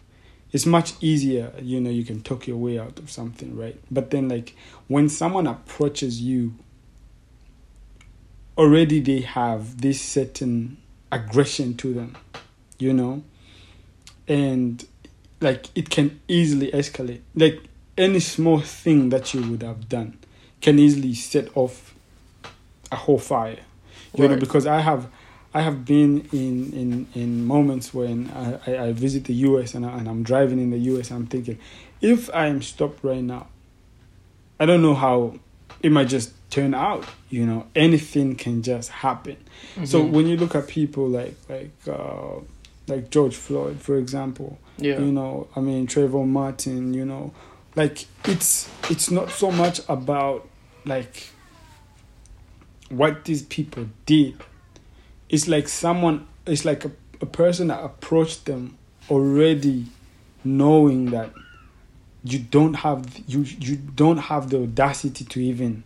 it's much easier you know you can talk your way out of something right? But then like when someone approaches you already they have this certain aggression to them you know? And like it can easily escalate. Like any small thing that you would have done can easily set off a whole fire you right. know because i have I have been in, in, in moments when I, I, I visit the US and, I, and I'm driving in the US I'm thinking, if I am stopped right now, I don't know how it might just turn out. You know, anything can just happen. Mm-hmm. So when you look at people like like uh, like George Floyd, for example, yeah. you know, I mean Trayvon Martin, you know, like it's it's not so much about like what these people did it's like someone it's like a, a person that approached them already knowing that you don't have you you don't have the audacity to even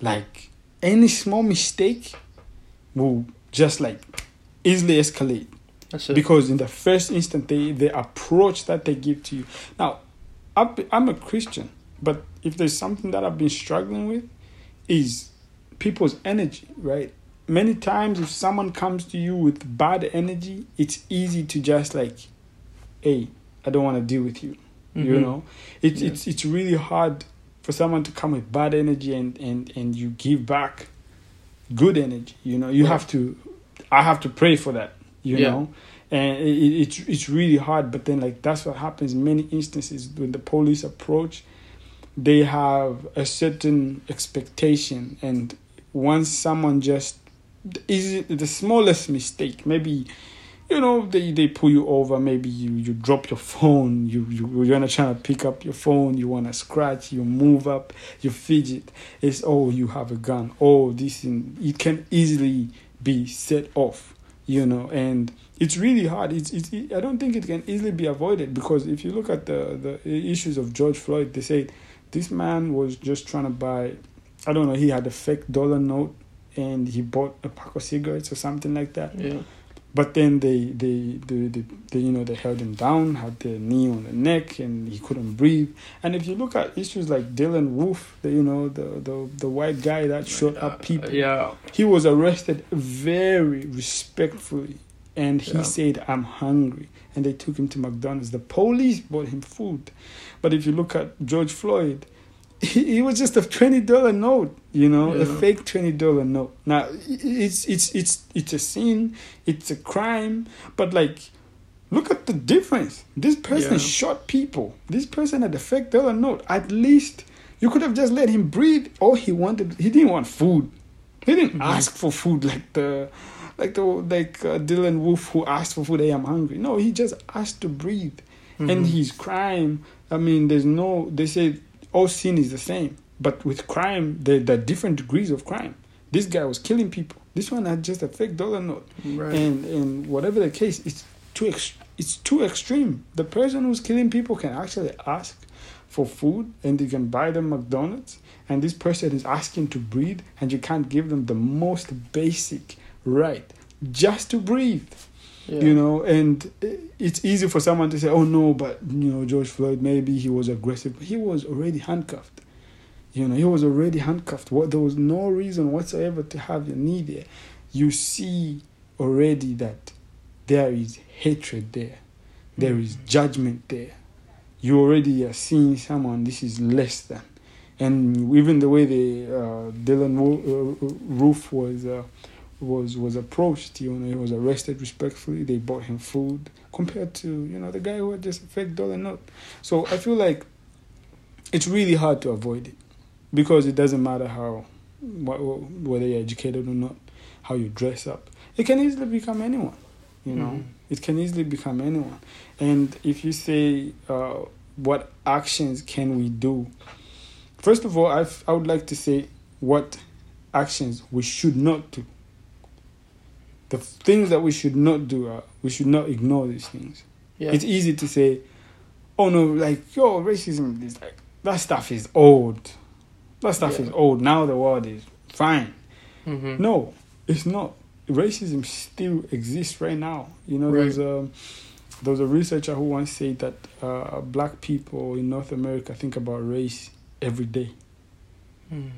like any small mistake will just like easily escalate. Because in the first instant they the approach that they give to you. Now i'm a christian but if there's something that i've been struggling with is people's energy right many times if someone comes to you with bad energy, it's easy to just like, hey, I don't want to deal with you. Mm-hmm. You know, it's yeah. it's it's really hard for someone to come with bad energy and and and you give back good energy. You know, you right. have to. I have to pray for that. You yeah. know. And it, it, it's it's really hard, but then like that's what happens. In many instances, when the police approach, they have a certain expectation, and once someone just is the smallest mistake? Maybe you know they, they pull you over. Maybe you, you drop your phone. You, you you're gonna try to pick up your phone. You want to scratch. You move up. You fidget. It's oh you have a gun. Oh this thing it can easily be set off you know and it's really hard. It's, it's it, i don't think it can easily be avoided because if you look at the the issues of george floyd they say this man was just trying to buy i don't know he had a fake dollar note and he bought a pack of cigarettes or something like that. Yeah. But then they, they, they, they, they, you know, they held him down, had the knee on the neck, and he couldn't breathe. And if you look at issues like Dylann Roof, the, you know, the, the, the white guy that shot up people, yeah, he was arrested very respectfully, and he yeah. said, "I'm hungry," and they took him to McDonald's. The police bought him food, but if you look at George Floyd, he, was just a twenty dollar note, you know, yeah. a fake twenty dollar note. Now it's it's it's it's a sin, it's a crime, but like, look at the difference. This person yeah. shot people. This person had a fake dollar note. At least you could have just let him breathe. All he wanted, he didn't want food. He didn't mm-hmm. ask for food like the like the like uh, Dylann Roof who asked for food. Hey, I'm hungry. No, he just asked to breathe. Mm-hmm. And his crime, I mean, there's no. They say all sin is the same. But with crime, there, there are different degrees of crime. This guy was killing people. This one had just a fake dollar note. Right. And and whatever the case, it's too ex- it's too extreme. The person who's killing people can actually ask for food and you can buy them McDonald's. And this person is asking to breathe, and you can't give them the most basic right just to breathe. Yeah. You know, and it's easy for someone to say, "Oh no, but you know, George Floyd maybe he was aggressive. He was already handcuffed. You know, he was already handcuffed. What there was no reason whatsoever to have your knee there. You see already that there is hatred there, there is judgment there. You already are seeing someone. This is less than, and even the way the uh, Dylann Roof was. Uh, was was approached. You know, he was arrested respectfully. They bought him food compared to you know the guy who had just a fake dollar note. So I feel like it's really hard to avoid it because it doesn't matter how whether you're educated or not, how you dress up. It can easily become anyone. You know, mm-hmm. it can easily become anyone. And if you say, uh, what actions can we do? First of all, I I would like to say what actions we should not do the things that we should not do are we should not ignore these things. Yeah. It's easy to say, oh no, like yo, racism is like that stuff is old. That stuff yeah. is old. Now the world is fine. Mm-hmm. No, it's not. Racism still exists right now. You know, right. there's a there was a researcher who once said that uh, black people in North America think about race every day, mm.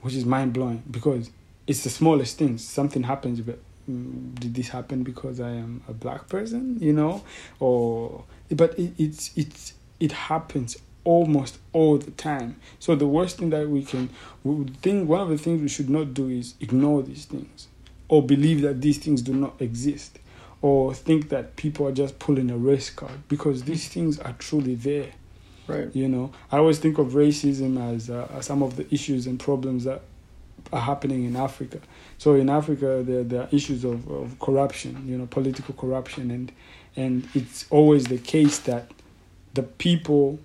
which is mind blowing because it's the smallest things. Something happens, but did this happen because I am a black person, you know, or but it, it's it's it happens almost all the time. So the worst thing that we can we think one of the things we should not do is ignore these things or believe that these things do not exist or think that people are just pulling a race card because these things are truly there. Right. You know, I always think of racism as uh, some of the issues and problems that are happening in Africa. So in Africa, there, there are issues of, of corruption, you know, political corruption, and and it's always the case that the people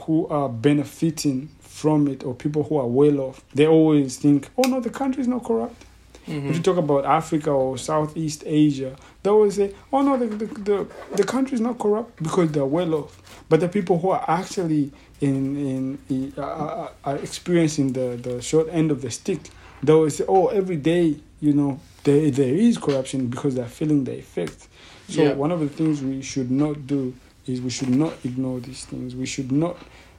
who are benefiting from it or people who are well off, they always think, oh no, the country is not corrupt. Mm-hmm. If you talk about Africa or Southeast Asia, they always say, oh no, the, the, the, the country is not corrupt because they're well off. But the people who are actually in, in, in uh, are experiencing the, the short end of the stick they will say, oh, every day, you know, there, there is corruption because they're feeling the effects. So yeah. one of the things we should not do is we should not ignore these things. We should not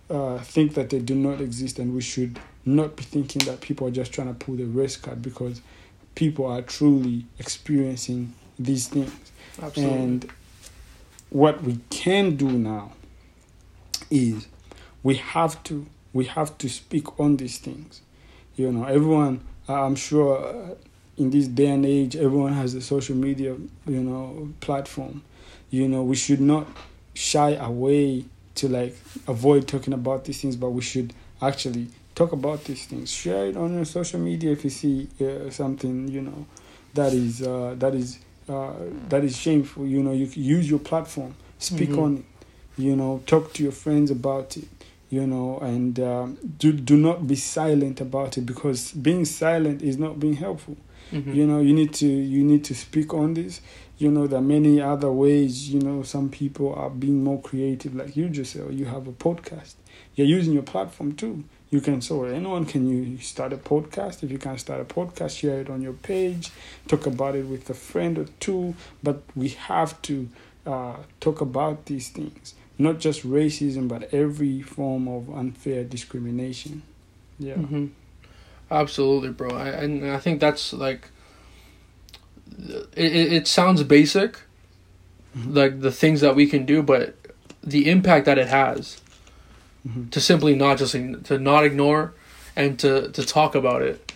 uh, think that they do not exist, and we should not be thinking that people are just trying to pull the race card because people are truly experiencing these things. Absolutely. And what we can do now is we have to we have to speak on these things. You know, everyone, I'm sure uh, in this day and age, everyone has a social media, you know, platform. You know, we should not shy away to like avoid talking about these things, but we should actually talk about these things. Share it on your social media if you see uh, something, you know, that is uh, that is uh, that is shameful. You know, you use your platform, speak mm-hmm. on it. You know, talk to your friends about it you know and um, do do not be silent about it because being silent is not being helpful. Mm-hmm. you know you need to you need to speak on this. You know there are many other ways you know some people are being more creative like you just said you have a podcast. You're using your platform too. You can so anyone can you start a podcast. If you can start a podcast share it on your page. Talk about it with a friend or two. But we have to uh, talk about these things not just racism, but every form of unfair discrimination. Yeah. Mm-hmm. Absolutely, bro. I, and I think that's like, it, it sounds basic, mm-hmm. like the things that we can do, but the impact that it has mm-hmm. to simply not just to not ignore and to, to talk about it,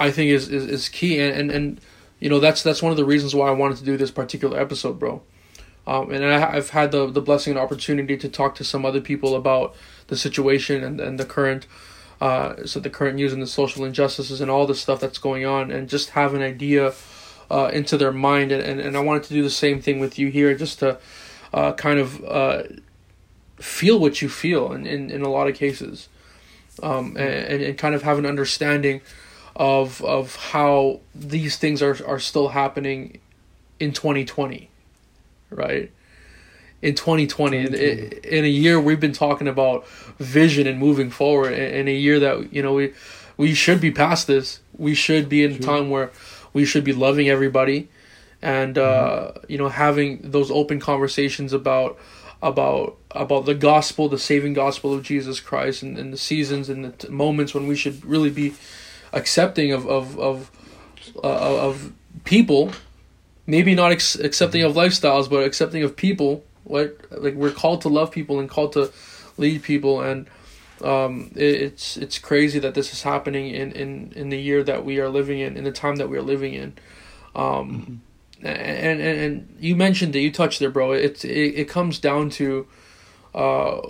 I think is, is, is key. And, and, and, you know, that's, that's one of the reasons why I wanted to do this particular episode, bro um, and I, have had the, the blessing and opportunity to talk to some other people about the situation and, and the current uh, so the current news and the social injustices and all the stuff that's going on and just have an idea uh, into their mind. And, and, and I wanted to do the same thing with you here just to uh, kind of uh, feel what you feel in, in, in a lot of cases. Um, and, and kind of have an understanding of of how these things are, are still happening in 2020 right? In 2020, in, in a year we've been talking about vision and moving forward. In a year that you know we we should be past this. We should be in a time where we should be loving everybody and uh, mm-hmm. you know having those open conversations about about about the gospel, the saving gospel of Jesus Christ, and, and the seasons and the t- moments when we should really be accepting of of of uh, of people, maybe not ex- accepting of lifestyles, but accepting of people. Like like we're called to love people and called to lead people, and um, it, it's it's crazy that this is happening in, in in the year that we are living in, in the time that we are living in. Um, mm-hmm and, and and you mentioned it, you touched there, bro. It's it, it comes down to, uh,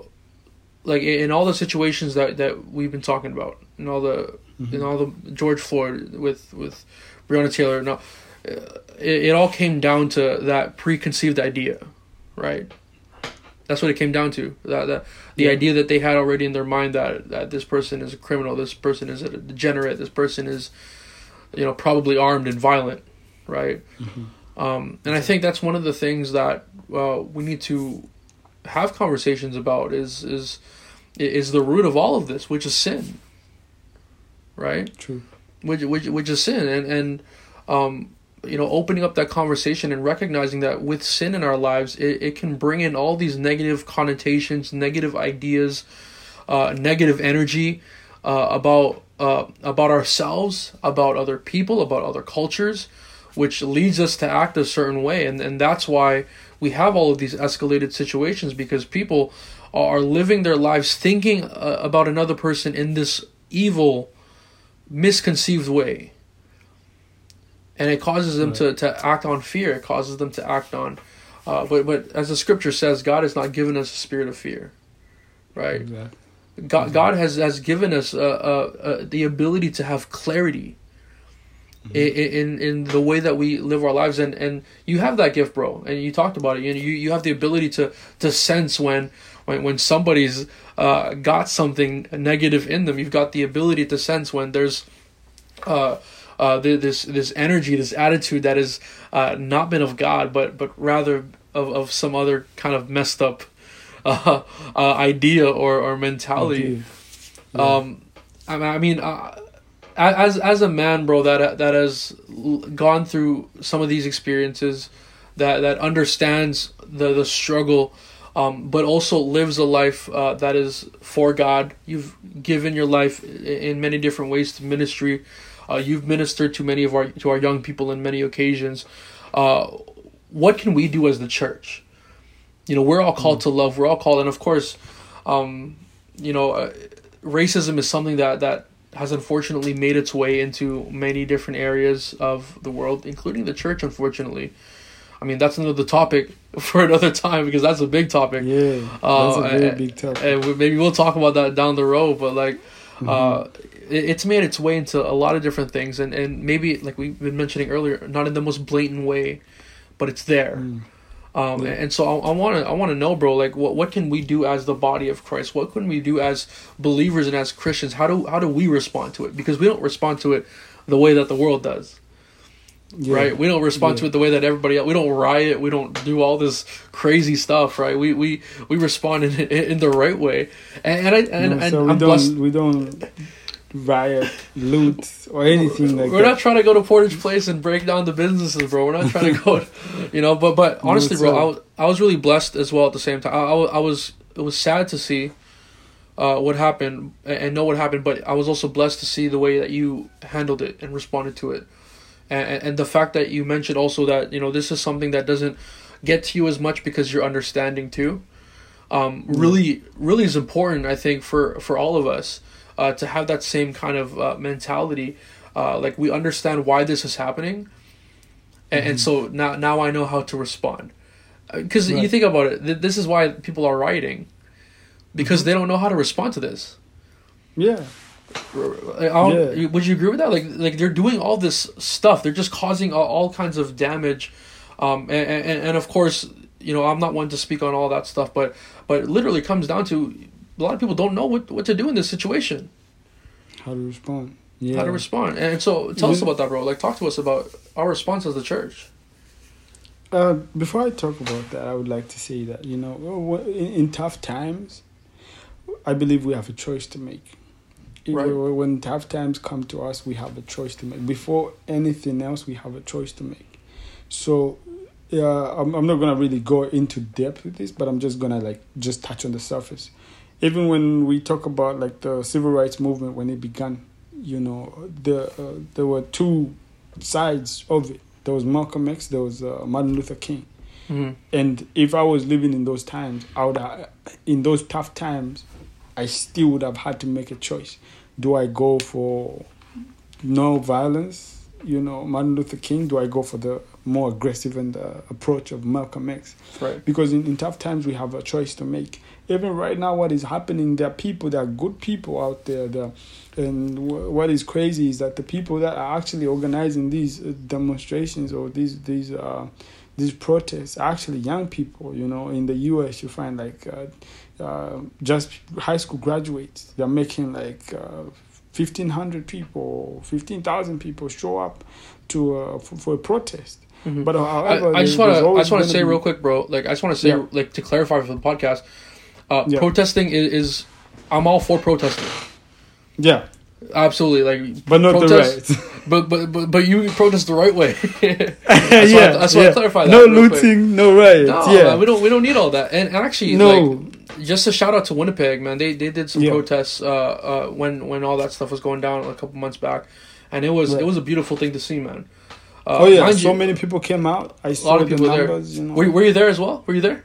like in all the situations that that we've been talking about, in all the mm-hmm. in all the George Floyd with with Breonna Taylor. No, it, it all came down to that preconceived idea, right? That's what it came down to. That, that the yeah. idea that they had already in their mind that that this person is a criminal, this person is a degenerate, this person is, you know, probably armed and violent, right? Mm-hmm. Um, and I think that's one of the things that uh, we need to have conversations about is is is the root of all of this, which is sin. Right. True. Which which which is sin, and and um, you know, opening up that conversation and recognizing that with sin in our lives, it, it can bring in all these negative connotations, negative ideas, uh, negative energy uh, about uh, about ourselves, about other people, about other cultures which leads us to act a certain way. And, and that's why we have all of these escalated situations because people are living their lives thinking uh, about another person in this evil misconceived way and it causes them right. to, to act on fear. It causes them to act on uh, but but as the scripture says god has not given us a spirit of fear right? Exactly. God, God has, has given us uh, uh, uh, the ability to have clarity mm-hmm. in in the way that we live our lives. And and you have that gift bro. And you talked about it. And you you have the ability to to sense when when when somebody's uh, got something negative in them. You've got the ability to sense when there's uh uh, this this energy, this attitude that has uh, not been of God, but but rather of, of some other kind of messed up uh, uh, idea or, or mentality. Yeah. Um, I mean, uh, as as a man, bro, that that has gone through some of these experiences, that that understands the the struggle, um, but also lives a life uh, that is for God. You've given your life in many different ways to ministry. Uh, you've ministered to many of our to our young people in many occasions. Uh, what can we do as the church? You know, we're all called mm. to love. We're all called, and of course, um, you know, uh, racism is something that that has unfortunately made its way into many different areas of the world, including the church, unfortunately. I mean, that's another topic for another time because that's a big topic. Yeah, uh, that's a very and, big topic. And maybe we'll talk about that down the road. But like, mm-hmm. uh, it, it's made its way into a lot of different things, and and maybe like we've been mentioning earlier, not in the most blatant way, but it's there. Mm. Um, yeah. and so I want to I want to know, bro. Like, what what can we do as the body of Christ? What can we do as believers and as Christians? How do how do we respond to it? Because we don't respond to it the way that the world does. Yeah. Right, we don't respond yeah. to it the way that everybody else. We don't riot. We don't do all this crazy stuff. Right, we we we respond in in the right way. And, and I and, no, so and we I'm don't blessed. we don't riot, loot, or anything like that. We're that. not trying to go to Portage Place and break down the businesses, bro. We're not trying to go, you know. But but honestly, bro, I was, I was really blessed as well at the same time. I, I, I was it was sad to see uh, what happened and know what happened, but I was also blessed to see the way that you handled it and responded to it, and and the fact that you mentioned also that you know this is something that doesn't get to you as much because you're understanding too. Um, really, really is important. I think for for all of us uh, to have that same kind of uh, mentality. Uh, like we understand why this is happening, and, mm-hmm. and so now now I know how to respond. Because uh, right. you think about it, th- this is why people are rioting, because mm-hmm. they don't know how to respond to this. Yeah. yeah. Would you agree with that? Like, like they're doing all this stuff. They're just causing all, all kinds of damage, um, and, and and of course, you know, I'm not one to speak on all that stuff, but but literally comes down to a lot of people don't know what, what to do in this situation. How to respond. Yeah. How to respond. And so tell us about that, bro. Like, talk to us about our response as the church. Uh, before I talk about that, I would like to say that, you know, in, in tough times, I believe we have a choice to make. Right. When tough times come to us, we have a choice to make. Before anything else, we have a choice to make. So yeah, I'm, I'm not gonna really go into depth with this, but I'm just gonna like just touch on the surface. Even when we talk about like the civil rights movement when it began, you know, the uh, there were two sides of it. There was Malcolm X, there was uh, Martin Luther King. Mm-hmm. And if I was living in those times, I would have, in those tough times, I still would have had to make a choice. Do I go for no violence, you know, Martin Luther King? Do I go for the more aggressive and uh, approach of Malcolm X? Right. Because in, in tough times, we have a choice to make. Even right now, what is happening, there are people, there are good people out there. there and w- what is crazy is that the people that are actually organizing these uh, demonstrations or these these uh, these protests are actually young people. You know, in the U.S., you find like uh, uh, just high school graduates. They're making like uh, fifteen hundred people, fifteen thousand people show up to uh, for, for, a protest. Mm-hmm. But however, I, I just want to I just want to say be... real quick, bro. Like I just want to say yeah. like to clarify for the podcast, uh, yeah. protesting is, is I'm all for protesting. Yeah. Absolutely, like but not protest, the right. but but but but you protest the right way. that's yeah, why, that's why yeah. I clarify that. No looting, no riots. No, yeah, man, we don't we don't need all that. And actually, no. like just a shout out to Winnipeg, man. They they did some yeah. protests uh, uh, when when all that stuff was going down a couple months back, and it was right. it was a beautiful thing to see, man. Uh, oh yeah, so you, many people came out. I saw a lot of people numbers, there. You know. were, were you there as well? Were you there?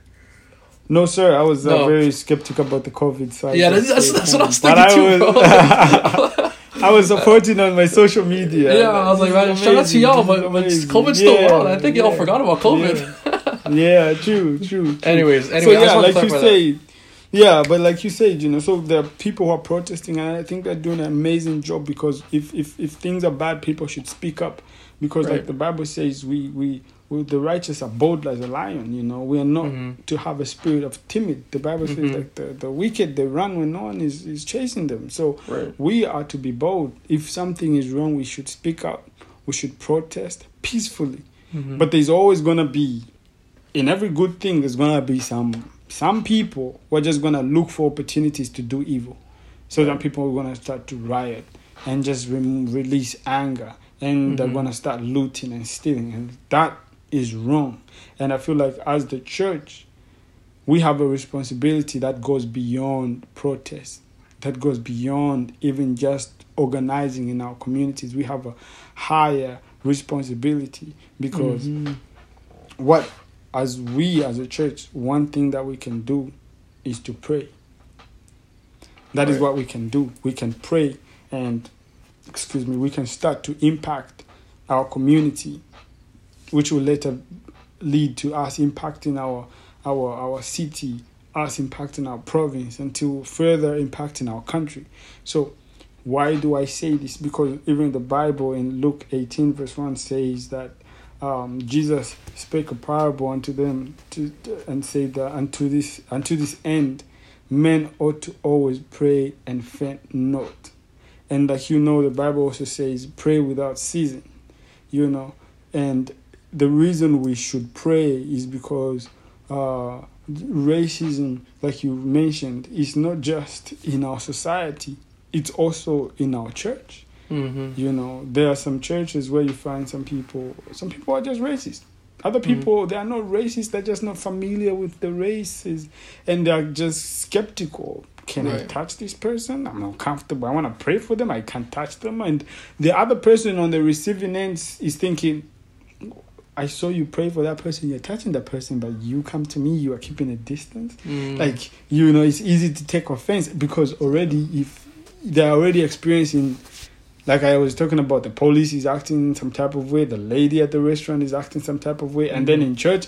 No, sir. I was uh, no. very skeptical about the COVID side. Yeah, that's, that's, that's what I was thinking too, bro. I was supporting on my social media. Yeah, I was like, man, shout out to y'all, but, but COVID's still yeah, on. I think yeah. y'all forgot about COVID. Yeah, yeah true, true, true. Anyways, anyway, so yeah, like you say, that. yeah, but like you said, you know, so there are people who are protesting, and I think they're doing an amazing job because if if if things are bad, people should speak up because, right. like the Bible says, we we we, the righteous are bold as a lion. You know, we are not mm-hmm. to have a spirit of timid. The Bible mm-hmm. says that the, the wicked they run when no one is, is chasing them. So right. we are to be bold. If something is wrong, we should speak out. We should protest peacefully. Mm-hmm. But there's always gonna be, in every good thing, there's gonna be some some people who are just gonna look for opportunities to do evil. So then people are gonna start to riot and just re- release anger and they're mm-hmm. gonna start looting and stealing and that is wrong. And I feel like as the church, we have a responsibility that goes beyond protest, that goes beyond even just organizing in our communities. We have a higher responsibility because mm-hmm. what, as we as a church, one thing that we can do is to pray. That right. is what we can do. We can pray and, excuse me, we can start to impact our community which will later lead to us impacting our our our city, us impacting our province, until further impacting our country. So why do I say this? Because even the Bible in Luke 18 verse 1 says that um, Jesus spake a parable unto them to, and said that unto this unto this end men ought to always pray and faint not. And like you know the Bible also says pray without ceasing. You know. And the reason we should pray is because uh, racism, like you mentioned, is not just in our society; it's also in our church. Mm-hmm. You know, there are some churches where you find some people. Some people are just racist. Other mm-hmm. people, mm-hmm. they are not racist. They're just not familiar with the races, and they are just skeptical. Can right. I touch this person? I'm not comfortable. I want to pray for them. I can't touch them. And the other person on the receiving end is thinking, I saw you pray for that person, you're touching that person, but you come to me, you are keeping a distance. Mm. Like, you know, it's easy to take offense because already, if they're already experiencing, like I was talking about, the police is acting some type of way, the lady at the restaurant is acting some type of way, mm. and then in church,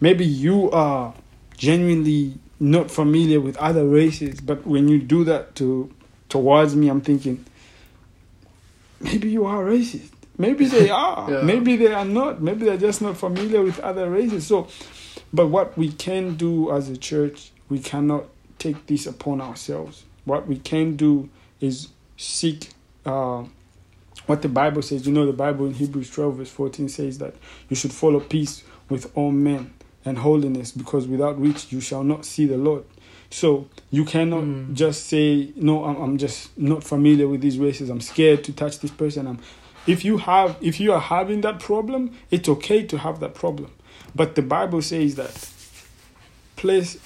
maybe you are genuinely not familiar with other races, but when you do that to towards me, I'm thinking, maybe you are racist Maybe they are. yeah. Maybe they are not. Maybe they're just not familiar with other races. So, but what we can do as a church, we cannot take this upon ourselves. What we can do is seek uh, what the Bible says. You know, the Bible in Hebrews 12, verse 14 says that you should follow peace with all men and holiness, because without which you shall not see the Lord. So you cannot mm. just say, No, I'm, I'm just not familiar with these races. I'm scared to touch this person. I'm If you have if you are having that problem, it's okay to have that problem. But the Bible says that place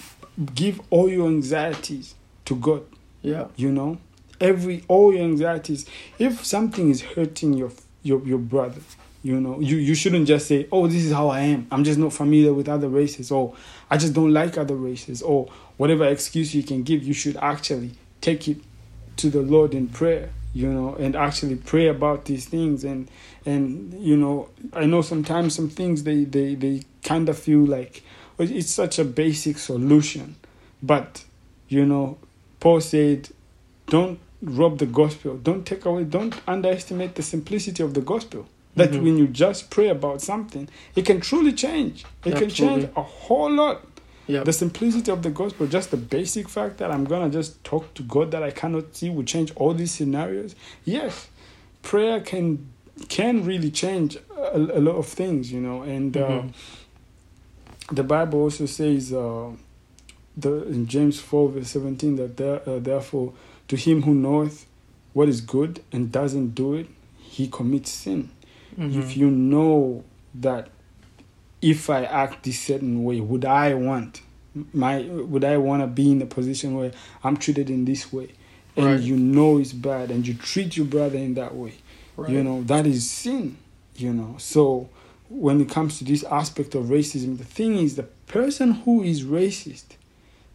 give all your anxieties to God. Yeah. You know? Every all your anxieties. If something is hurting your your your brother, you know, you, you shouldn't just say, Oh, this is how I am. I'm just not familiar with other races or I just don't like other races or whatever excuse you can give, you should actually take it to the Lord in prayer you know and actually pray about these things. And and you know i know sometimes some things they they they kind of feel like it's such a basic solution. But you know paul said don't rob the gospel. Don't take away don't underestimate the simplicity of the gospel. That mm-hmm. when you just pray about something it can truly change. It Absolutely. can change a whole lot Yep. The simplicity of the gospel, just the basic fact that I'm gonna just talk to God that I cannot see, will change all these scenarios. Yes, prayer can can really change a, a lot of things, you know. And uh, mm-hmm. uh, the Bible also says, uh, the in James four verse seventeen, that there, uh, therefore to him who knoweth what is good and doesn't do it, he commits sin. Mm-hmm. If you know that if I act this certain way, would I want my would I want to be in a position where I'm treated in this way, and right. you know it's bad, and you treat your brother in that way, right. you know that is sin, you know. So when it comes to this aspect of racism, the thing is the person who is racist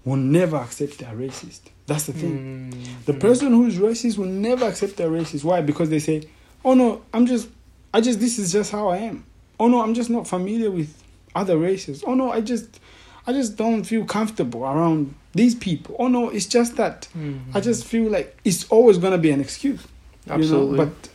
will never accept they're racist. That's the thing. Mm-hmm. The person who is racist will never accept they're racist. Why? Because they say, "Oh no, I'm just, I just, this is just how I am." Oh no i'm just not familiar with other races. Oh no i just i just don't feel comfortable around these people. Oh no it's just that mm-hmm. i just feel like it's always going to be an excuse absolutely you know? but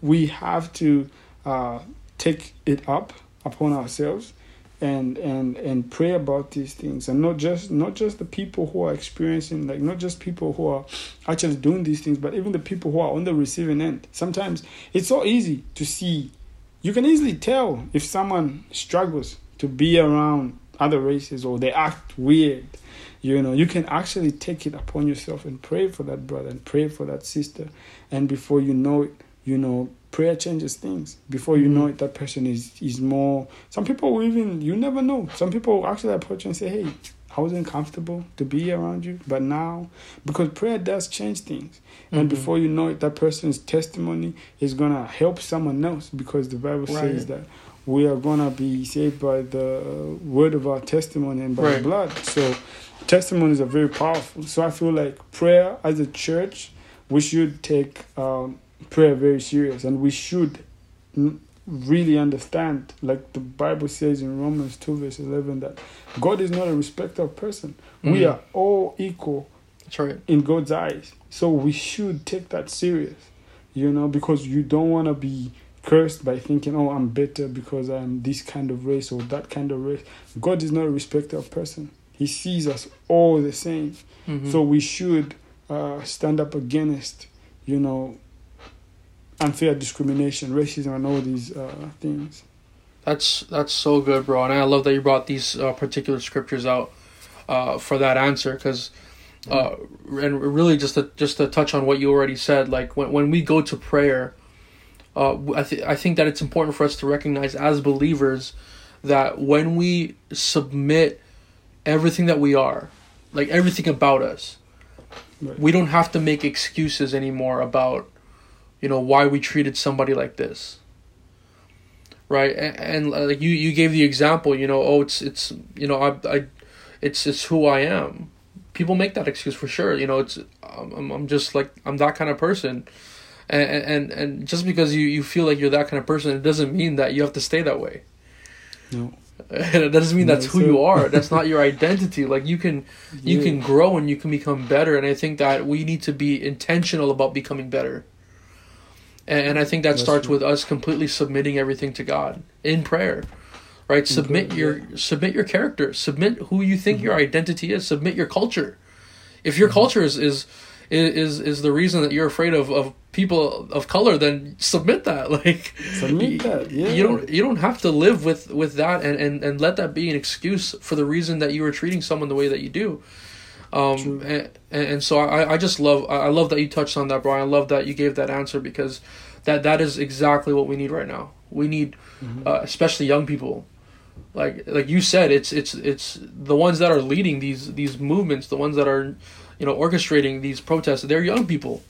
we have to uh, take it up upon ourselves and and and pray about these things. And not just not just the people who are experiencing like not just people who are actually doing these things but even the people who are on the receiving end. Sometimes it's so easy to see you can easily tell if someone struggles to be around other races or they act weird you know. You can actually take it upon yourself and pray for that brother and pray for that sister. And before you know it you know prayer changes things. Before you know mm-hmm. it that person is is more some people will even you never know. Some people actually approach and say hey I wasn't comfortable to be around you, but now, because prayer does change things. And mm-hmm. before you know it, that person's testimony is going to help someone else because the Bible right. says that we are going to be saved by the word of our testimony and by right. the blood. So, testimonies are very powerful. So, I feel like prayer as a church, we should take um, prayer very serious and we should really understand, like the Bible says in Romans 2, verse 11, that God is not a respecter of person. Mm. We are all equal right. in God's eyes. So we should take that serious, you know, because you don't want to be cursed by thinking, oh, I'm better because I'm this kind of race or that kind of race. God is not a respecter of person. He sees us all the same. Mm-hmm. So we should uh, stand up against, you know, unfair discrimination, racism, and all these uh, things. That's that's so good, bro, and I love that you brought these uh, particular scriptures out uh, for that answer because. Uh, and really, just to just to touch on what you already said, like when when we go to prayer, uh, I th- I think that it's important for us to recognize as believers that when we submit everything that we are, like everything about us, right. we don't have to make excuses anymore about you know why we treated somebody like this. Right? And, and uh, like you you gave the example you know oh it's it's you know i i it's it's who i am. People make that excuse for sure you know it's i'm, I'm just like i'm that kind of person. And and and just because you you feel like you're that kind of person it doesn't mean that you have to stay that way. No. That doesn't mean that's who you are. That's not your identity. Like you can you yeah. can grow and you can become better and i think that we need to be intentional about becoming better and, I think that That's starts true. with us completely submitting everything to God in prayer. Right? Submit your yeah. submit your character. Submit who you think mm-hmm. your identity is. Submit your culture. If your mm-hmm. culture is, is is is the reason that you're afraid of, of people of color, then submit that. Like submit that. Yeah. You don't you don't have to live with with that and, and, and let that be an excuse for the reason that you are treating someone the way that you do. Um, and, and so I, I just love I love that you touched on that, Brian. I love that you gave that answer because that that is exactly what we need right now. We need, mm-hmm. uh, especially young people, like like you said, it's it's it's the ones that are leading these these movements, the ones that are, you know, orchestrating these protests. They're young people.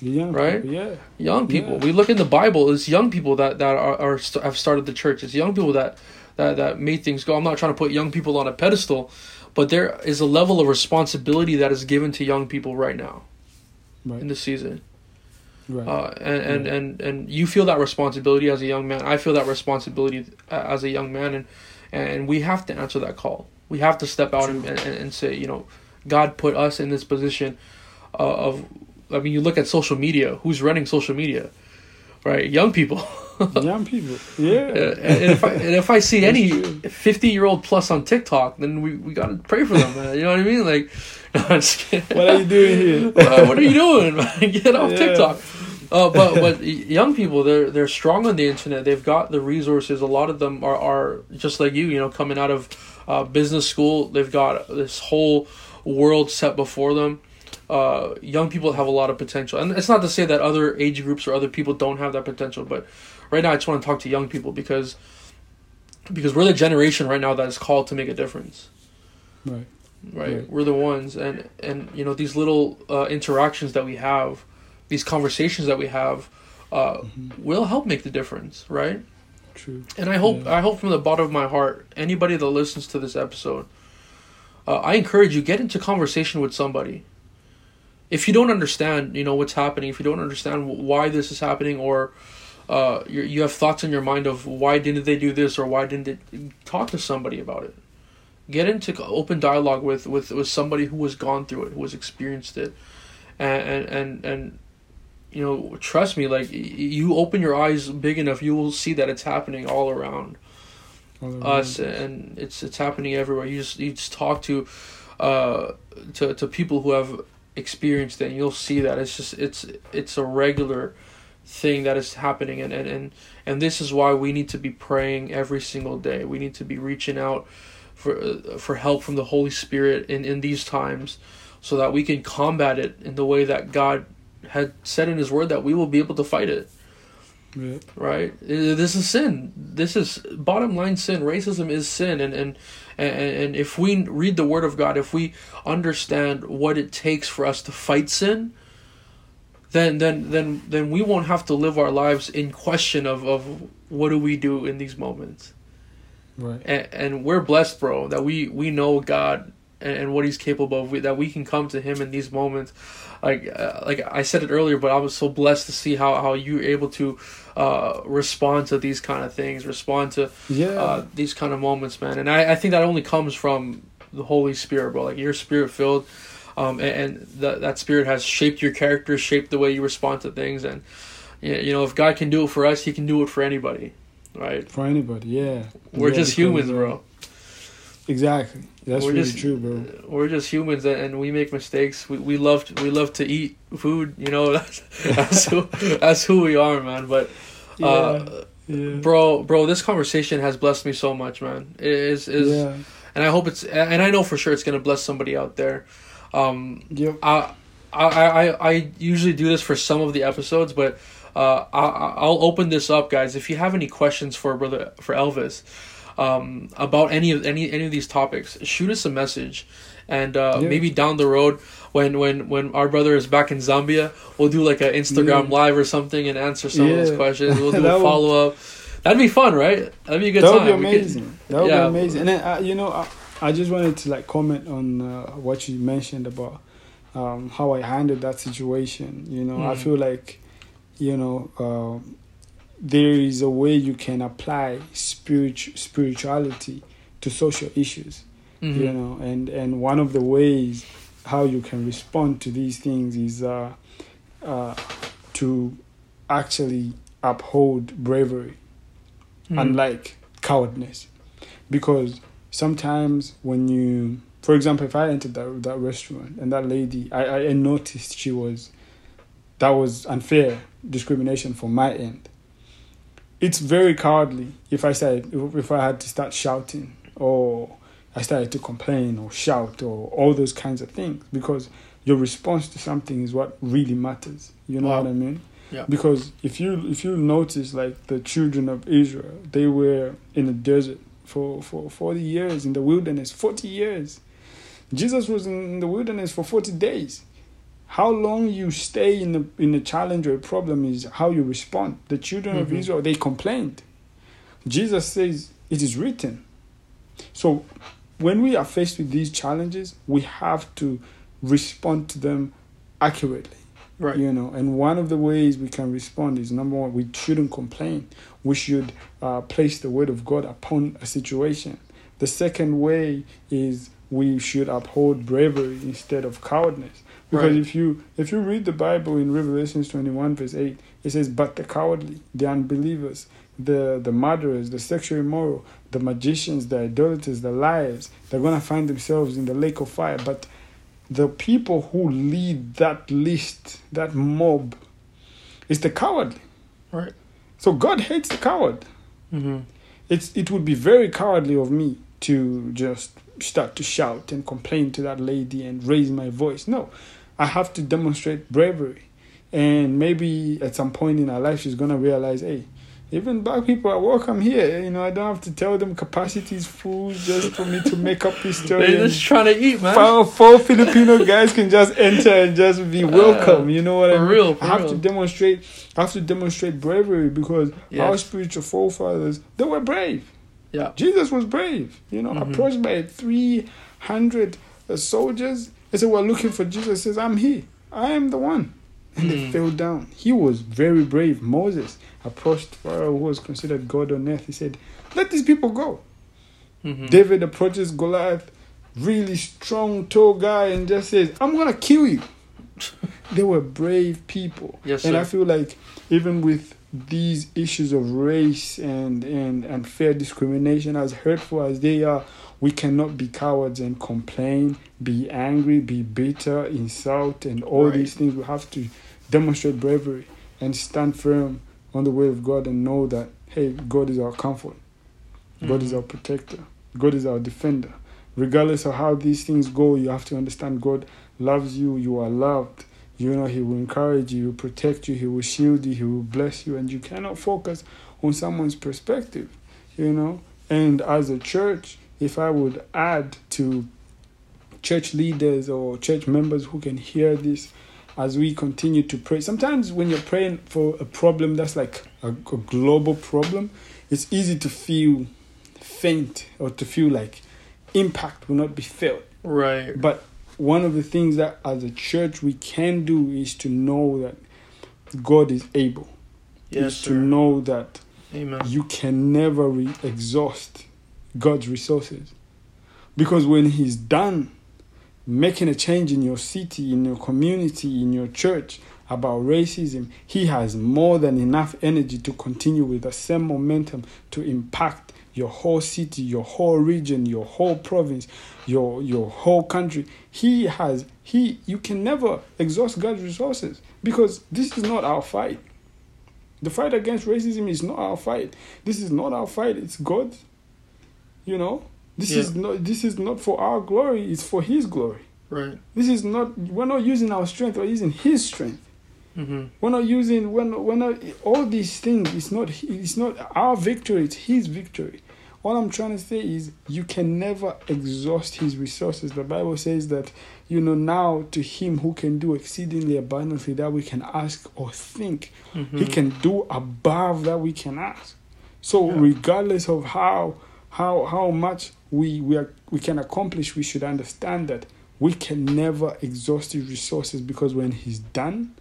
Young right? People, yeah. Young people. Yeah. We look in the Bible. It's young people that that are, are have started the church. It's young people that that that made things go. I'm not trying to put young people on a pedestal, but there is a level of responsibility that is given to young people right now, right. in the season. Right. Uh, and, and, right. and, and you feel that responsibility as a young man. I feel that responsibility as a young man, and and we have to answer that call. We have to step out and, and, and say, you know, God put us in this position uh, of. I mean, you look at social media. Who's running social media? Right, young people. young people, yeah. and, if I, and if I see any fifty year old plus on TikTok, then we, we gotta pray for them, man. You know what I mean? Like, no, what are you doing here? what are you doing, man? Get off yeah. TikTok. Uh, but but young people, they're they're strong on the internet. They've got the resources. A lot of them are, are just like you, you know, coming out of uh, business school. They've got this whole world set before them. Uh, young people have a lot of potential, and it's not to say that other age groups or other people don't have that potential. But right now, I just want to talk to young people because because we're the generation right now that is called to make a difference. Right. Right. right. We're the ones, and and you know these little uh, interactions that we have these conversations that we have uh, mm-hmm. will help make the difference, right? True. And I hope yeah. I hope from the bottom of my heart, anybody that listens to this episode, uh, I encourage you get into conversation with somebody. If you don't understand, you know what's happening. If you don't understand why this is happening, or uh, you you have thoughts in your mind of why didn't they do this or why didn't it, talk to somebody about it. Get into open dialogue with, with, with somebody who has gone through it, who has experienced it, and and and, and you know, trust me, like you open your eyes big enough, you will see that it's happening all around all us, and it's it's happening everywhere. You just you just talk to, uh, to to people who have experienced it, and you'll see that it's just it's it's a regular thing that is happening, and and and and this is why we need to be praying every single day. We need to be reaching out for uh, for help from the Holy Spirit in in these times, so that we can combat it in the way that God had said in his word that we will be able to fight it. Yeah. Right? This is sin. This is bottom line sin. Racism is sin and, and and and if we read the word of God, if we understand what it takes for us to fight sin, then then then then we won't have to live our lives in question of, of what do we do in these moments. Right. And, and we're blessed, bro, that we we know God and, and what He's capable of. We, that we can come to Him in these moments like uh, like I said it earlier, but I was so blessed to see how how you're able to uh, respond to these kind of things, respond to yeah. uh, these kind of moments, man. And I, I think that only comes from the Holy Spirit, bro. Like you're spirit filled, um, and, and that that spirit has shaped your character, shaped the way you respond to things, and you know if God can do it for us, He can do it for anybody, right? For anybody, yeah. We're yeah, just humans, bro. Exactly. That's we're really just, true, bro. We're just humans, and we make mistakes. We we love to, we love to eat food. You know, that's, that's who that's who we are, man. But, uh, yeah, yeah. bro, bro, this conversation has blessed me so much, man. It is is, yeah. and I hope it's, and I know for sure it's gonna bless somebody out there. Um, yep. I, I I I usually do this for some of the episodes, but uh, I I'll open this up, guys. If you have any questions for brother for Elvis um, about any of any any of these topics, shoot us a message, and uh, yeah. maybe down the road when when when our brother is back in Zambia, we'll do like an Instagram yeah. live or something and answer some yeah. of those questions. We'll do a follow up. That'd be fun, right? That'd be a good that time. That would be amazing. Could, that would be amazing. And then uh, you know, I, just wanted to like comment on uh, what you mentioned about um, how I handled that situation. You know, mm. I feel like you know. Uh, there is a way you can apply spirit, spirituality to social issues mm-hmm. you know and and one of the ways how you can respond to these things is uh, uh, to actually uphold bravery mm-hmm. unlike cowardness because sometimes when you for example if i entered that, that restaurant and that lady I, I noticed she was that was unfair discrimination from my end it's very cowardly if I said if I had to start shouting or I started to complain or shout or all those kinds of things because your response to something is what really matters. You know wow. what I mean? Yeah. Because if you if you notice like the children of Israel, they were in the desert for, for 40 years in the wilderness, 40 years. Jesus was in the wilderness for 40 days. How long you stay in the in a challenge or a problem is how you respond. The children mm-hmm. of Israel, they complained. Jesus says, It is written. So when we are faced with these challenges, we have to respond to them accurately. Right. You know, and one of the ways we can respond is number one, we shouldn't complain. We should uh, place the word of God upon a situation. The second way is we should uphold bravery instead of cowardness. Because right. if you if you read the Bible in Revelations twenty one verse eight, it says, "But the cowardly, the unbelievers, the the murderers, the sexually immoral, the magicians, the idolaters, the liars, they're gonna find themselves in the lake of fire." But the people who lead that list, that mob, is the cowardly. Right. So God hates the coward. Mm-hmm. It's it would be very cowardly of me to just start to shout and complain to that lady and raise my voice. No, I have to demonstrate bravery, and maybe at some point in our life she's gonna realize, hey, even black people are welcome here. You know, I don't have to tell them capacity is full just for me to make up this story. They're just trying to eat, man. Four, four Filipino guys can just enter and just be welcome. Uh, you know what I mean? Real, I have real. to demonstrate. I have to demonstrate bravery because yes. our spiritual forefathers they were brave. Yeah, Jesus was brave. You know, mm-hmm. approached by three hundred uh, soldiers. They said, "We're looking for Jesus." He says, "I'm here. I am the one." And they fell down. He was very brave. Moses approached Pharaoh, who was considered God on earth. He said, Let these people go. Mm-hmm. David approaches Goliath, really strong, tall guy, and just says, I'm going to kill you. they were brave people. Yes, and. I feel like even with these issues of race and, and, and fair discrimination, as hurtful as they are, we cannot be cowards and complain, be angry, be bitter, insult, and all right. these things. We have to demonstrate bravery and stand firm on the way of God and know that, hey, God is our comfort, God mm-hmm. is our protector, God is our defender. Regardless of how these things go, you have to understand God loves you, you are loved. You know, He will encourage you, He will protect you, He will shield you, He will bless you, and you cannot focus on someone's perspective, you know. And as a church, if I would add to church leaders or church members who can hear this, as we continue to pray. Sometimes when you're praying for a problem that's like a, a global problem, it's easy to feel faint or to feel like impact will not be felt. Right. But one of the things that as a church we can do is to know that God is able. Yes, is to know that Amen. you can never re- exhaust God's resources. Because when He's done making a change in your city, in your community, in your church about racism, he has more than enough energy to continue with the same momentum to impact your whole city, your whole region, your whole province, your your whole country. He has he you can never exhaust God's resources because this is not our fight. The fight against racism is not our fight. This is not our fight, it's God's. You know? This yeah. is not this is not for our glory, it's for his glory. Right. This is not we're not using our strength, we're using his strength. Mm-hmm. We're not using we're not all these things it's not it's not our victory, it's his victory. All I'm trying to say is you can never exhaust his resources. The Bible says that, you know, now to him who can do exceedingly abundantly that we can ask or think, mm-hmm. he can do above that we can ask. So yeah. regardless of how how how much we we are, we can accomplish, we should understand that we can never exhaust his resources because when he's done,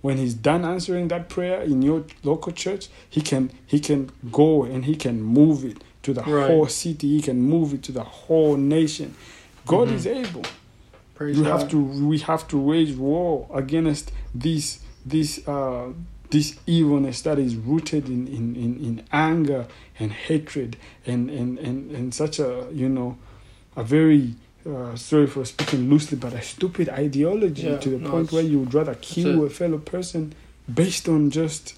when he's done answering that prayer in your local church, he can he can go and he can move it to the right. whole city. He can move it to the whole nation. God mm-hmm. is able. Praise we God. have to we have to wage war against this this uh, this evilness that is rooted in, in, in, in anger and hatred and, and, and, and such a you know a very uh, sorry for speaking loosely, but a stupid ideology yeah, to the no, point where you would rather kill a fellow person based on just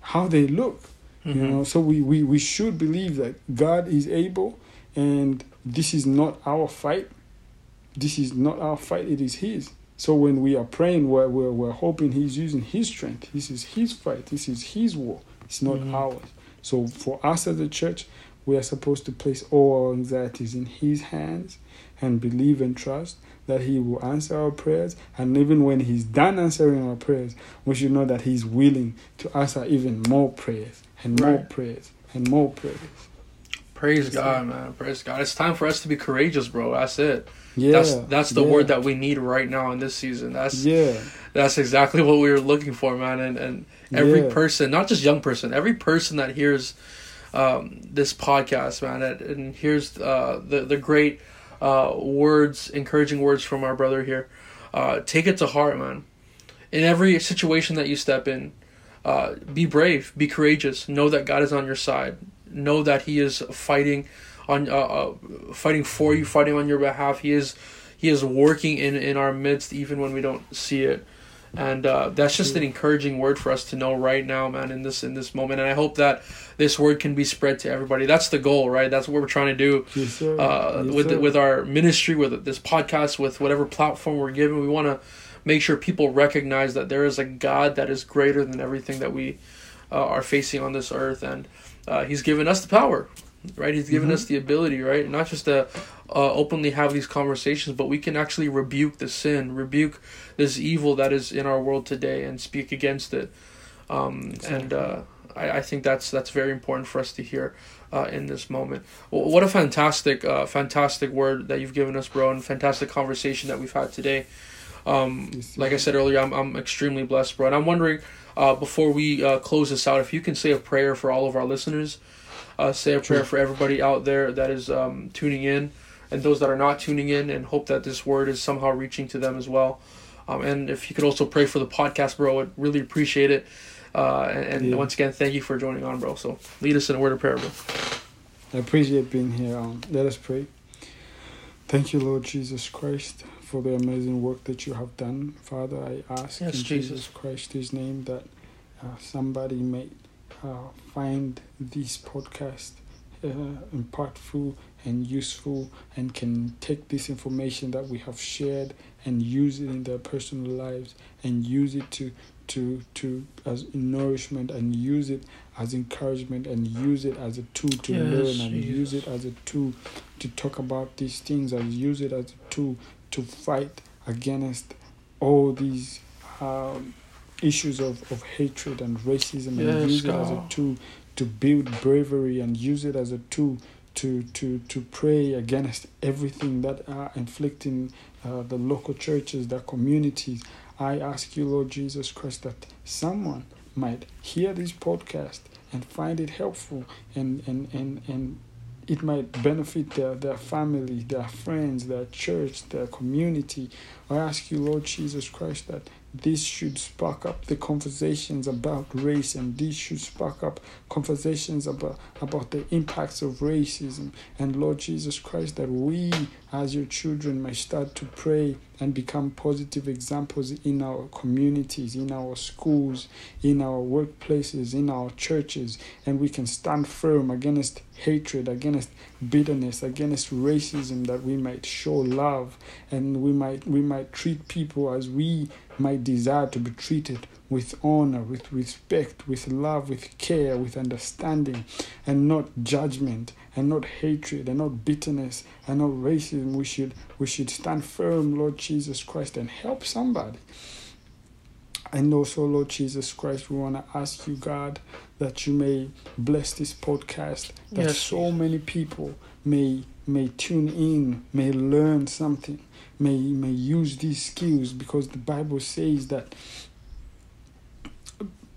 how they look. Mm-hmm. You know, so we, we, we should believe that God is able and this is not our fight. This is not our fight, it is His. So when we are praying, we're, we're, we're hoping He's using His strength. This is His fight. This is His war. It's not mm-hmm. ours. So for us as a church, we are supposed to place all our anxieties in His hands and believe and trust that He will answer our prayers. And even when He's done answering our prayers, we should know that He's willing to answer even more prayers and more right. prayers and more prayers. Praise God, man. Praise God. It's time for us to be courageous, bro. That's it. Yeah, that's that's the yeah. word that we need right now in this season. That's yeah, that's exactly what we were looking for, man. And and every yeah. person, not just young person, every person that hears um, this podcast, man, and, and hears uh, the the great uh, words, encouraging words from our brother here, uh, take it to heart, man. In every situation that you step in, uh, be brave, be courageous. Know that God is on your side. Know that He is fighting on uh, uh, fighting for you, fighting on your behalf. He is he is working in in our midst, even when we don't see it. And uh, that's just an encouraging word for us to know right now, man. In this in this moment, and I hope that this word can be spread to everybody. That's the goal, right? That's what we're trying to do yes, uh, yes, with with our ministry, with this podcast, with whatever platform we're given. We want to make sure people recognize that there is a God that is greater than everything that we uh, are facing on this earth, and uh, He's given us the power right? He's given mm-hmm. us the ability, right? Not just to uh, openly have these conversations, but we can actually rebuke the sin, rebuke this evil that is in our world today, and speak against it. Um, exactly. And uh, I, I think that's that's very important for us to hear uh, in this moment. What a fantastic, uh, fantastic word that you've given us, bro, and fantastic conversation that we've had today. Um, like I said earlier, I'm I'm extremely blessed, bro, and I'm wondering. Uh, before we uh, close this out, if you can say a prayer for all of our listeners, uh, say a prayer for everybody out there that is um, tuning in and those that are not tuning in and hope that this word is somehow reaching to them as well. Um, and if you could also pray for the podcast, bro, I'd really appreciate it. Uh, and, and yeah. once again, thank you for joining on, bro. So lead us in a word of prayer, bro. I appreciate being here. Um, let us pray. Thank you, Lord Jesus Christ, for the amazing work that you have done. Father, I ask yes, in Jesus. Jesus Christ's name that uh, somebody may uh, find this podcast uh, impactful and useful and can take this information that we have shared and use it in their personal lives and use it to to to as nourishment and use it as encouragement and use it as a tool to yes, learn and use it as a tool to talk about these things and use it as a tool to fight against all these um, issues of, of hatred and racism yes, and use God. it as a tool to build bravery and use it as a tool to to to pray against everything that are inflicting uh, the local churches, the communities. I ask you, Lord Jesus Christ, that someone might hear this podcast and find it helpful and and and and it might benefit their, their family, their friends, their church, their community. I ask you, Lord Jesus Christ, that this should spark up the conversations about race and this should spark up conversations about, about the impacts of racism. And lord jesus christ that we as your children may start to pray and become positive examples in our communities in our schools in our workplaces in our churches and we can stand firm against hatred against bitterness against racism that we might show love and we might we might treat people as we might desire to be treated with honor, with respect, with love, with care, with understanding, and not judgment, and not hatred, and not bitterness, and not racism. We should we should stand firm, Lord Jesus Christ, and help somebody. And also, Lord Jesus Christ, we want to ask you, God, that you may bless this podcast, that yes. so many people may may tune in, may learn something may may use these skills because the Bible says that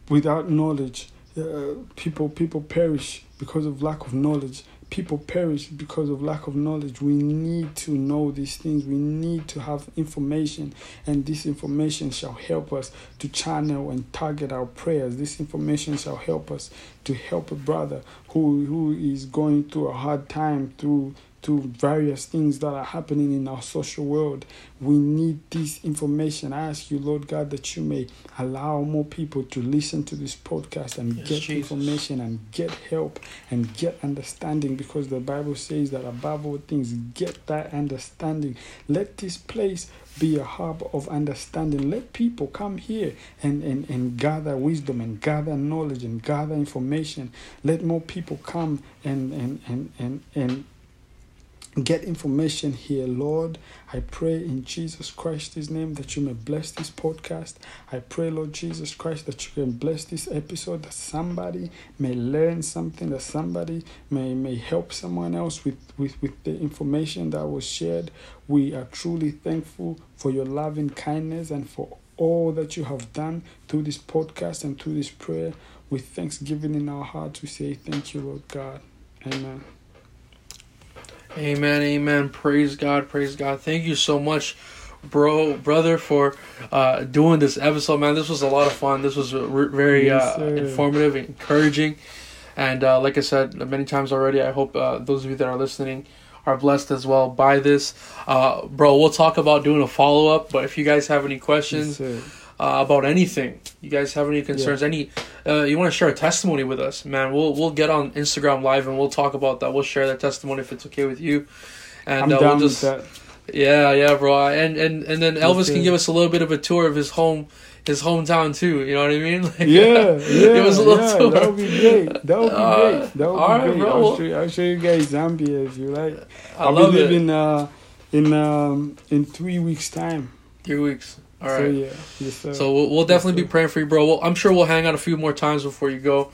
without knowledge, uh, people people perish because of lack of knowledge. People perish because of lack of knowledge. We need to know these things. We need to have information, and this information shall help us to channel and target our prayers. This information shall help us to help a brother who who is going through a hard time through to various things that are happening in our social world. We need this information. I ask you, Lord God, that you may allow more people to listen to this podcast and yes, get Jesus. information and get help and get understanding because the Bible says that above all things, get that understanding. Let this place be a hub of understanding. Let people come here and, and, and gather wisdom and gather knowledge and gather information. Let more people come and and and and, and get information here, Lord. I pray in Jesus Christ's name that you may bless this podcast. I pray, Lord Jesus Christ, that you can bless this episode, that somebody may learn something, that somebody may, may help someone else with, with, with the information that was shared. We are truly thankful for your loving kindness and for all that you have done through this podcast and through this prayer. With thanksgiving in our hearts, we say thank you, Lord God. Amen. Amen, amen. Praise God, praise God. Thank you so much, bro, brother, for uh, doing this episode, man. This was a lot of fun. This was very yes, uh, informative, encouraging, and uh, like I said many times already, I hope uh, those of you that are listening are blessed as well by this, uh, bro. We'll talk about doing a follow up, but if you guys have any questions. Yes, uh, about anything. You guys have any concerns? Yeah. Any? Uh, you want to share a testimony with us, man? We'll we'll get on Instagram live and we'll talk about that. We'll share that testimony if it's okay with you. And I'm uh, down we'll just, with that. Yeah, yeah, bro. And and and then Elvis can give us a little bit of a tour of his home, his hometown too. You know what I mean? Like, yeah, yeah. It was a little yeah, tour. That would be great. That would be uh, great. That would be right, great. Bro. I'll show, you, I'll show you guys Zambia if you like. I I'll love be leaving it. uh in um in three weeks time. Three weeks. All right. So, yeah. Yes, sir. So we'll, we'll definitely yes, be praying for you, bro. Well, I'm sure we'll hang out a few more times before you go.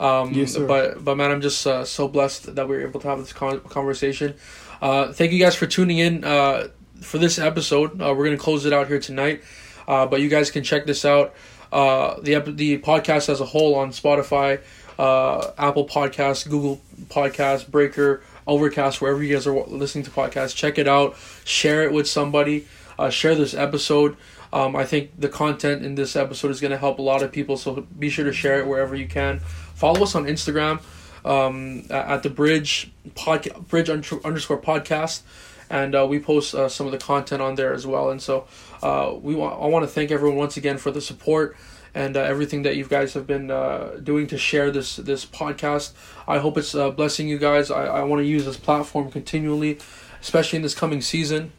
Um, yes, sir. But but man, I'm just uh, so blessed that we were able to have this con- conversation. Uh, thank you guys for tuning in uh, for this episode. Uh, we're gonna close it out here tonight, uh, but you guys can check this out. Uh, the the podcast as a whole on Spotify, Apple Podcasts, Google Podcasts, Breaker, Overcast, wherever you guys are listening to podcasts. Check it out. Share it with somebody. share this episode. Um, I think the content in this episode is going to help a lot of people, so be sure to share it wherever you can. Follow us on Instagram um, at the Bridge podcast, Bridge underscore podcast, and uh, we post uh, some of the content on there as well. And so uh, we want I want to thank everyone once again for the support and uh, everything that you guys have been uh, doing to share this this podcast. I hope it's uh, blessing you guys. I, I want to use this platform continually, especially in this coming season,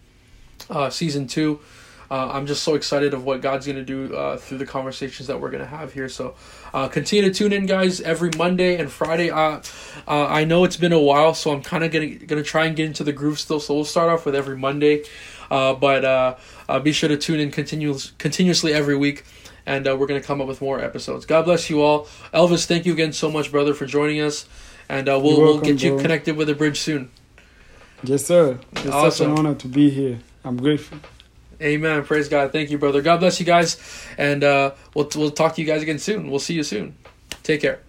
season two uh, I'm just so excited of what God's going to do uh, through the conversations that we're going to have here. So uh, continue to tune in, guys, every Monday and Friday. Uh, uh, I know it's been a while, so I'm kind of going to gonna try and get into the groove still. So we'll start off with every Monday. Uh, but be sure to tune in continuous, continuously every week. And we're going to come up with more episodes. God bless you all. Elvis, thank you again so much, brother, for joining us. And we'll, welcome, we'll get you bro. connected with the bridge soon. Yes, sir. It's awesome. such an honor to be here. I'm grateful. Amen. Praise God. Thank you, brother. God bless you guys, and uh, we'll we'll talk to you guys again soon. We'll see you soon. Take care.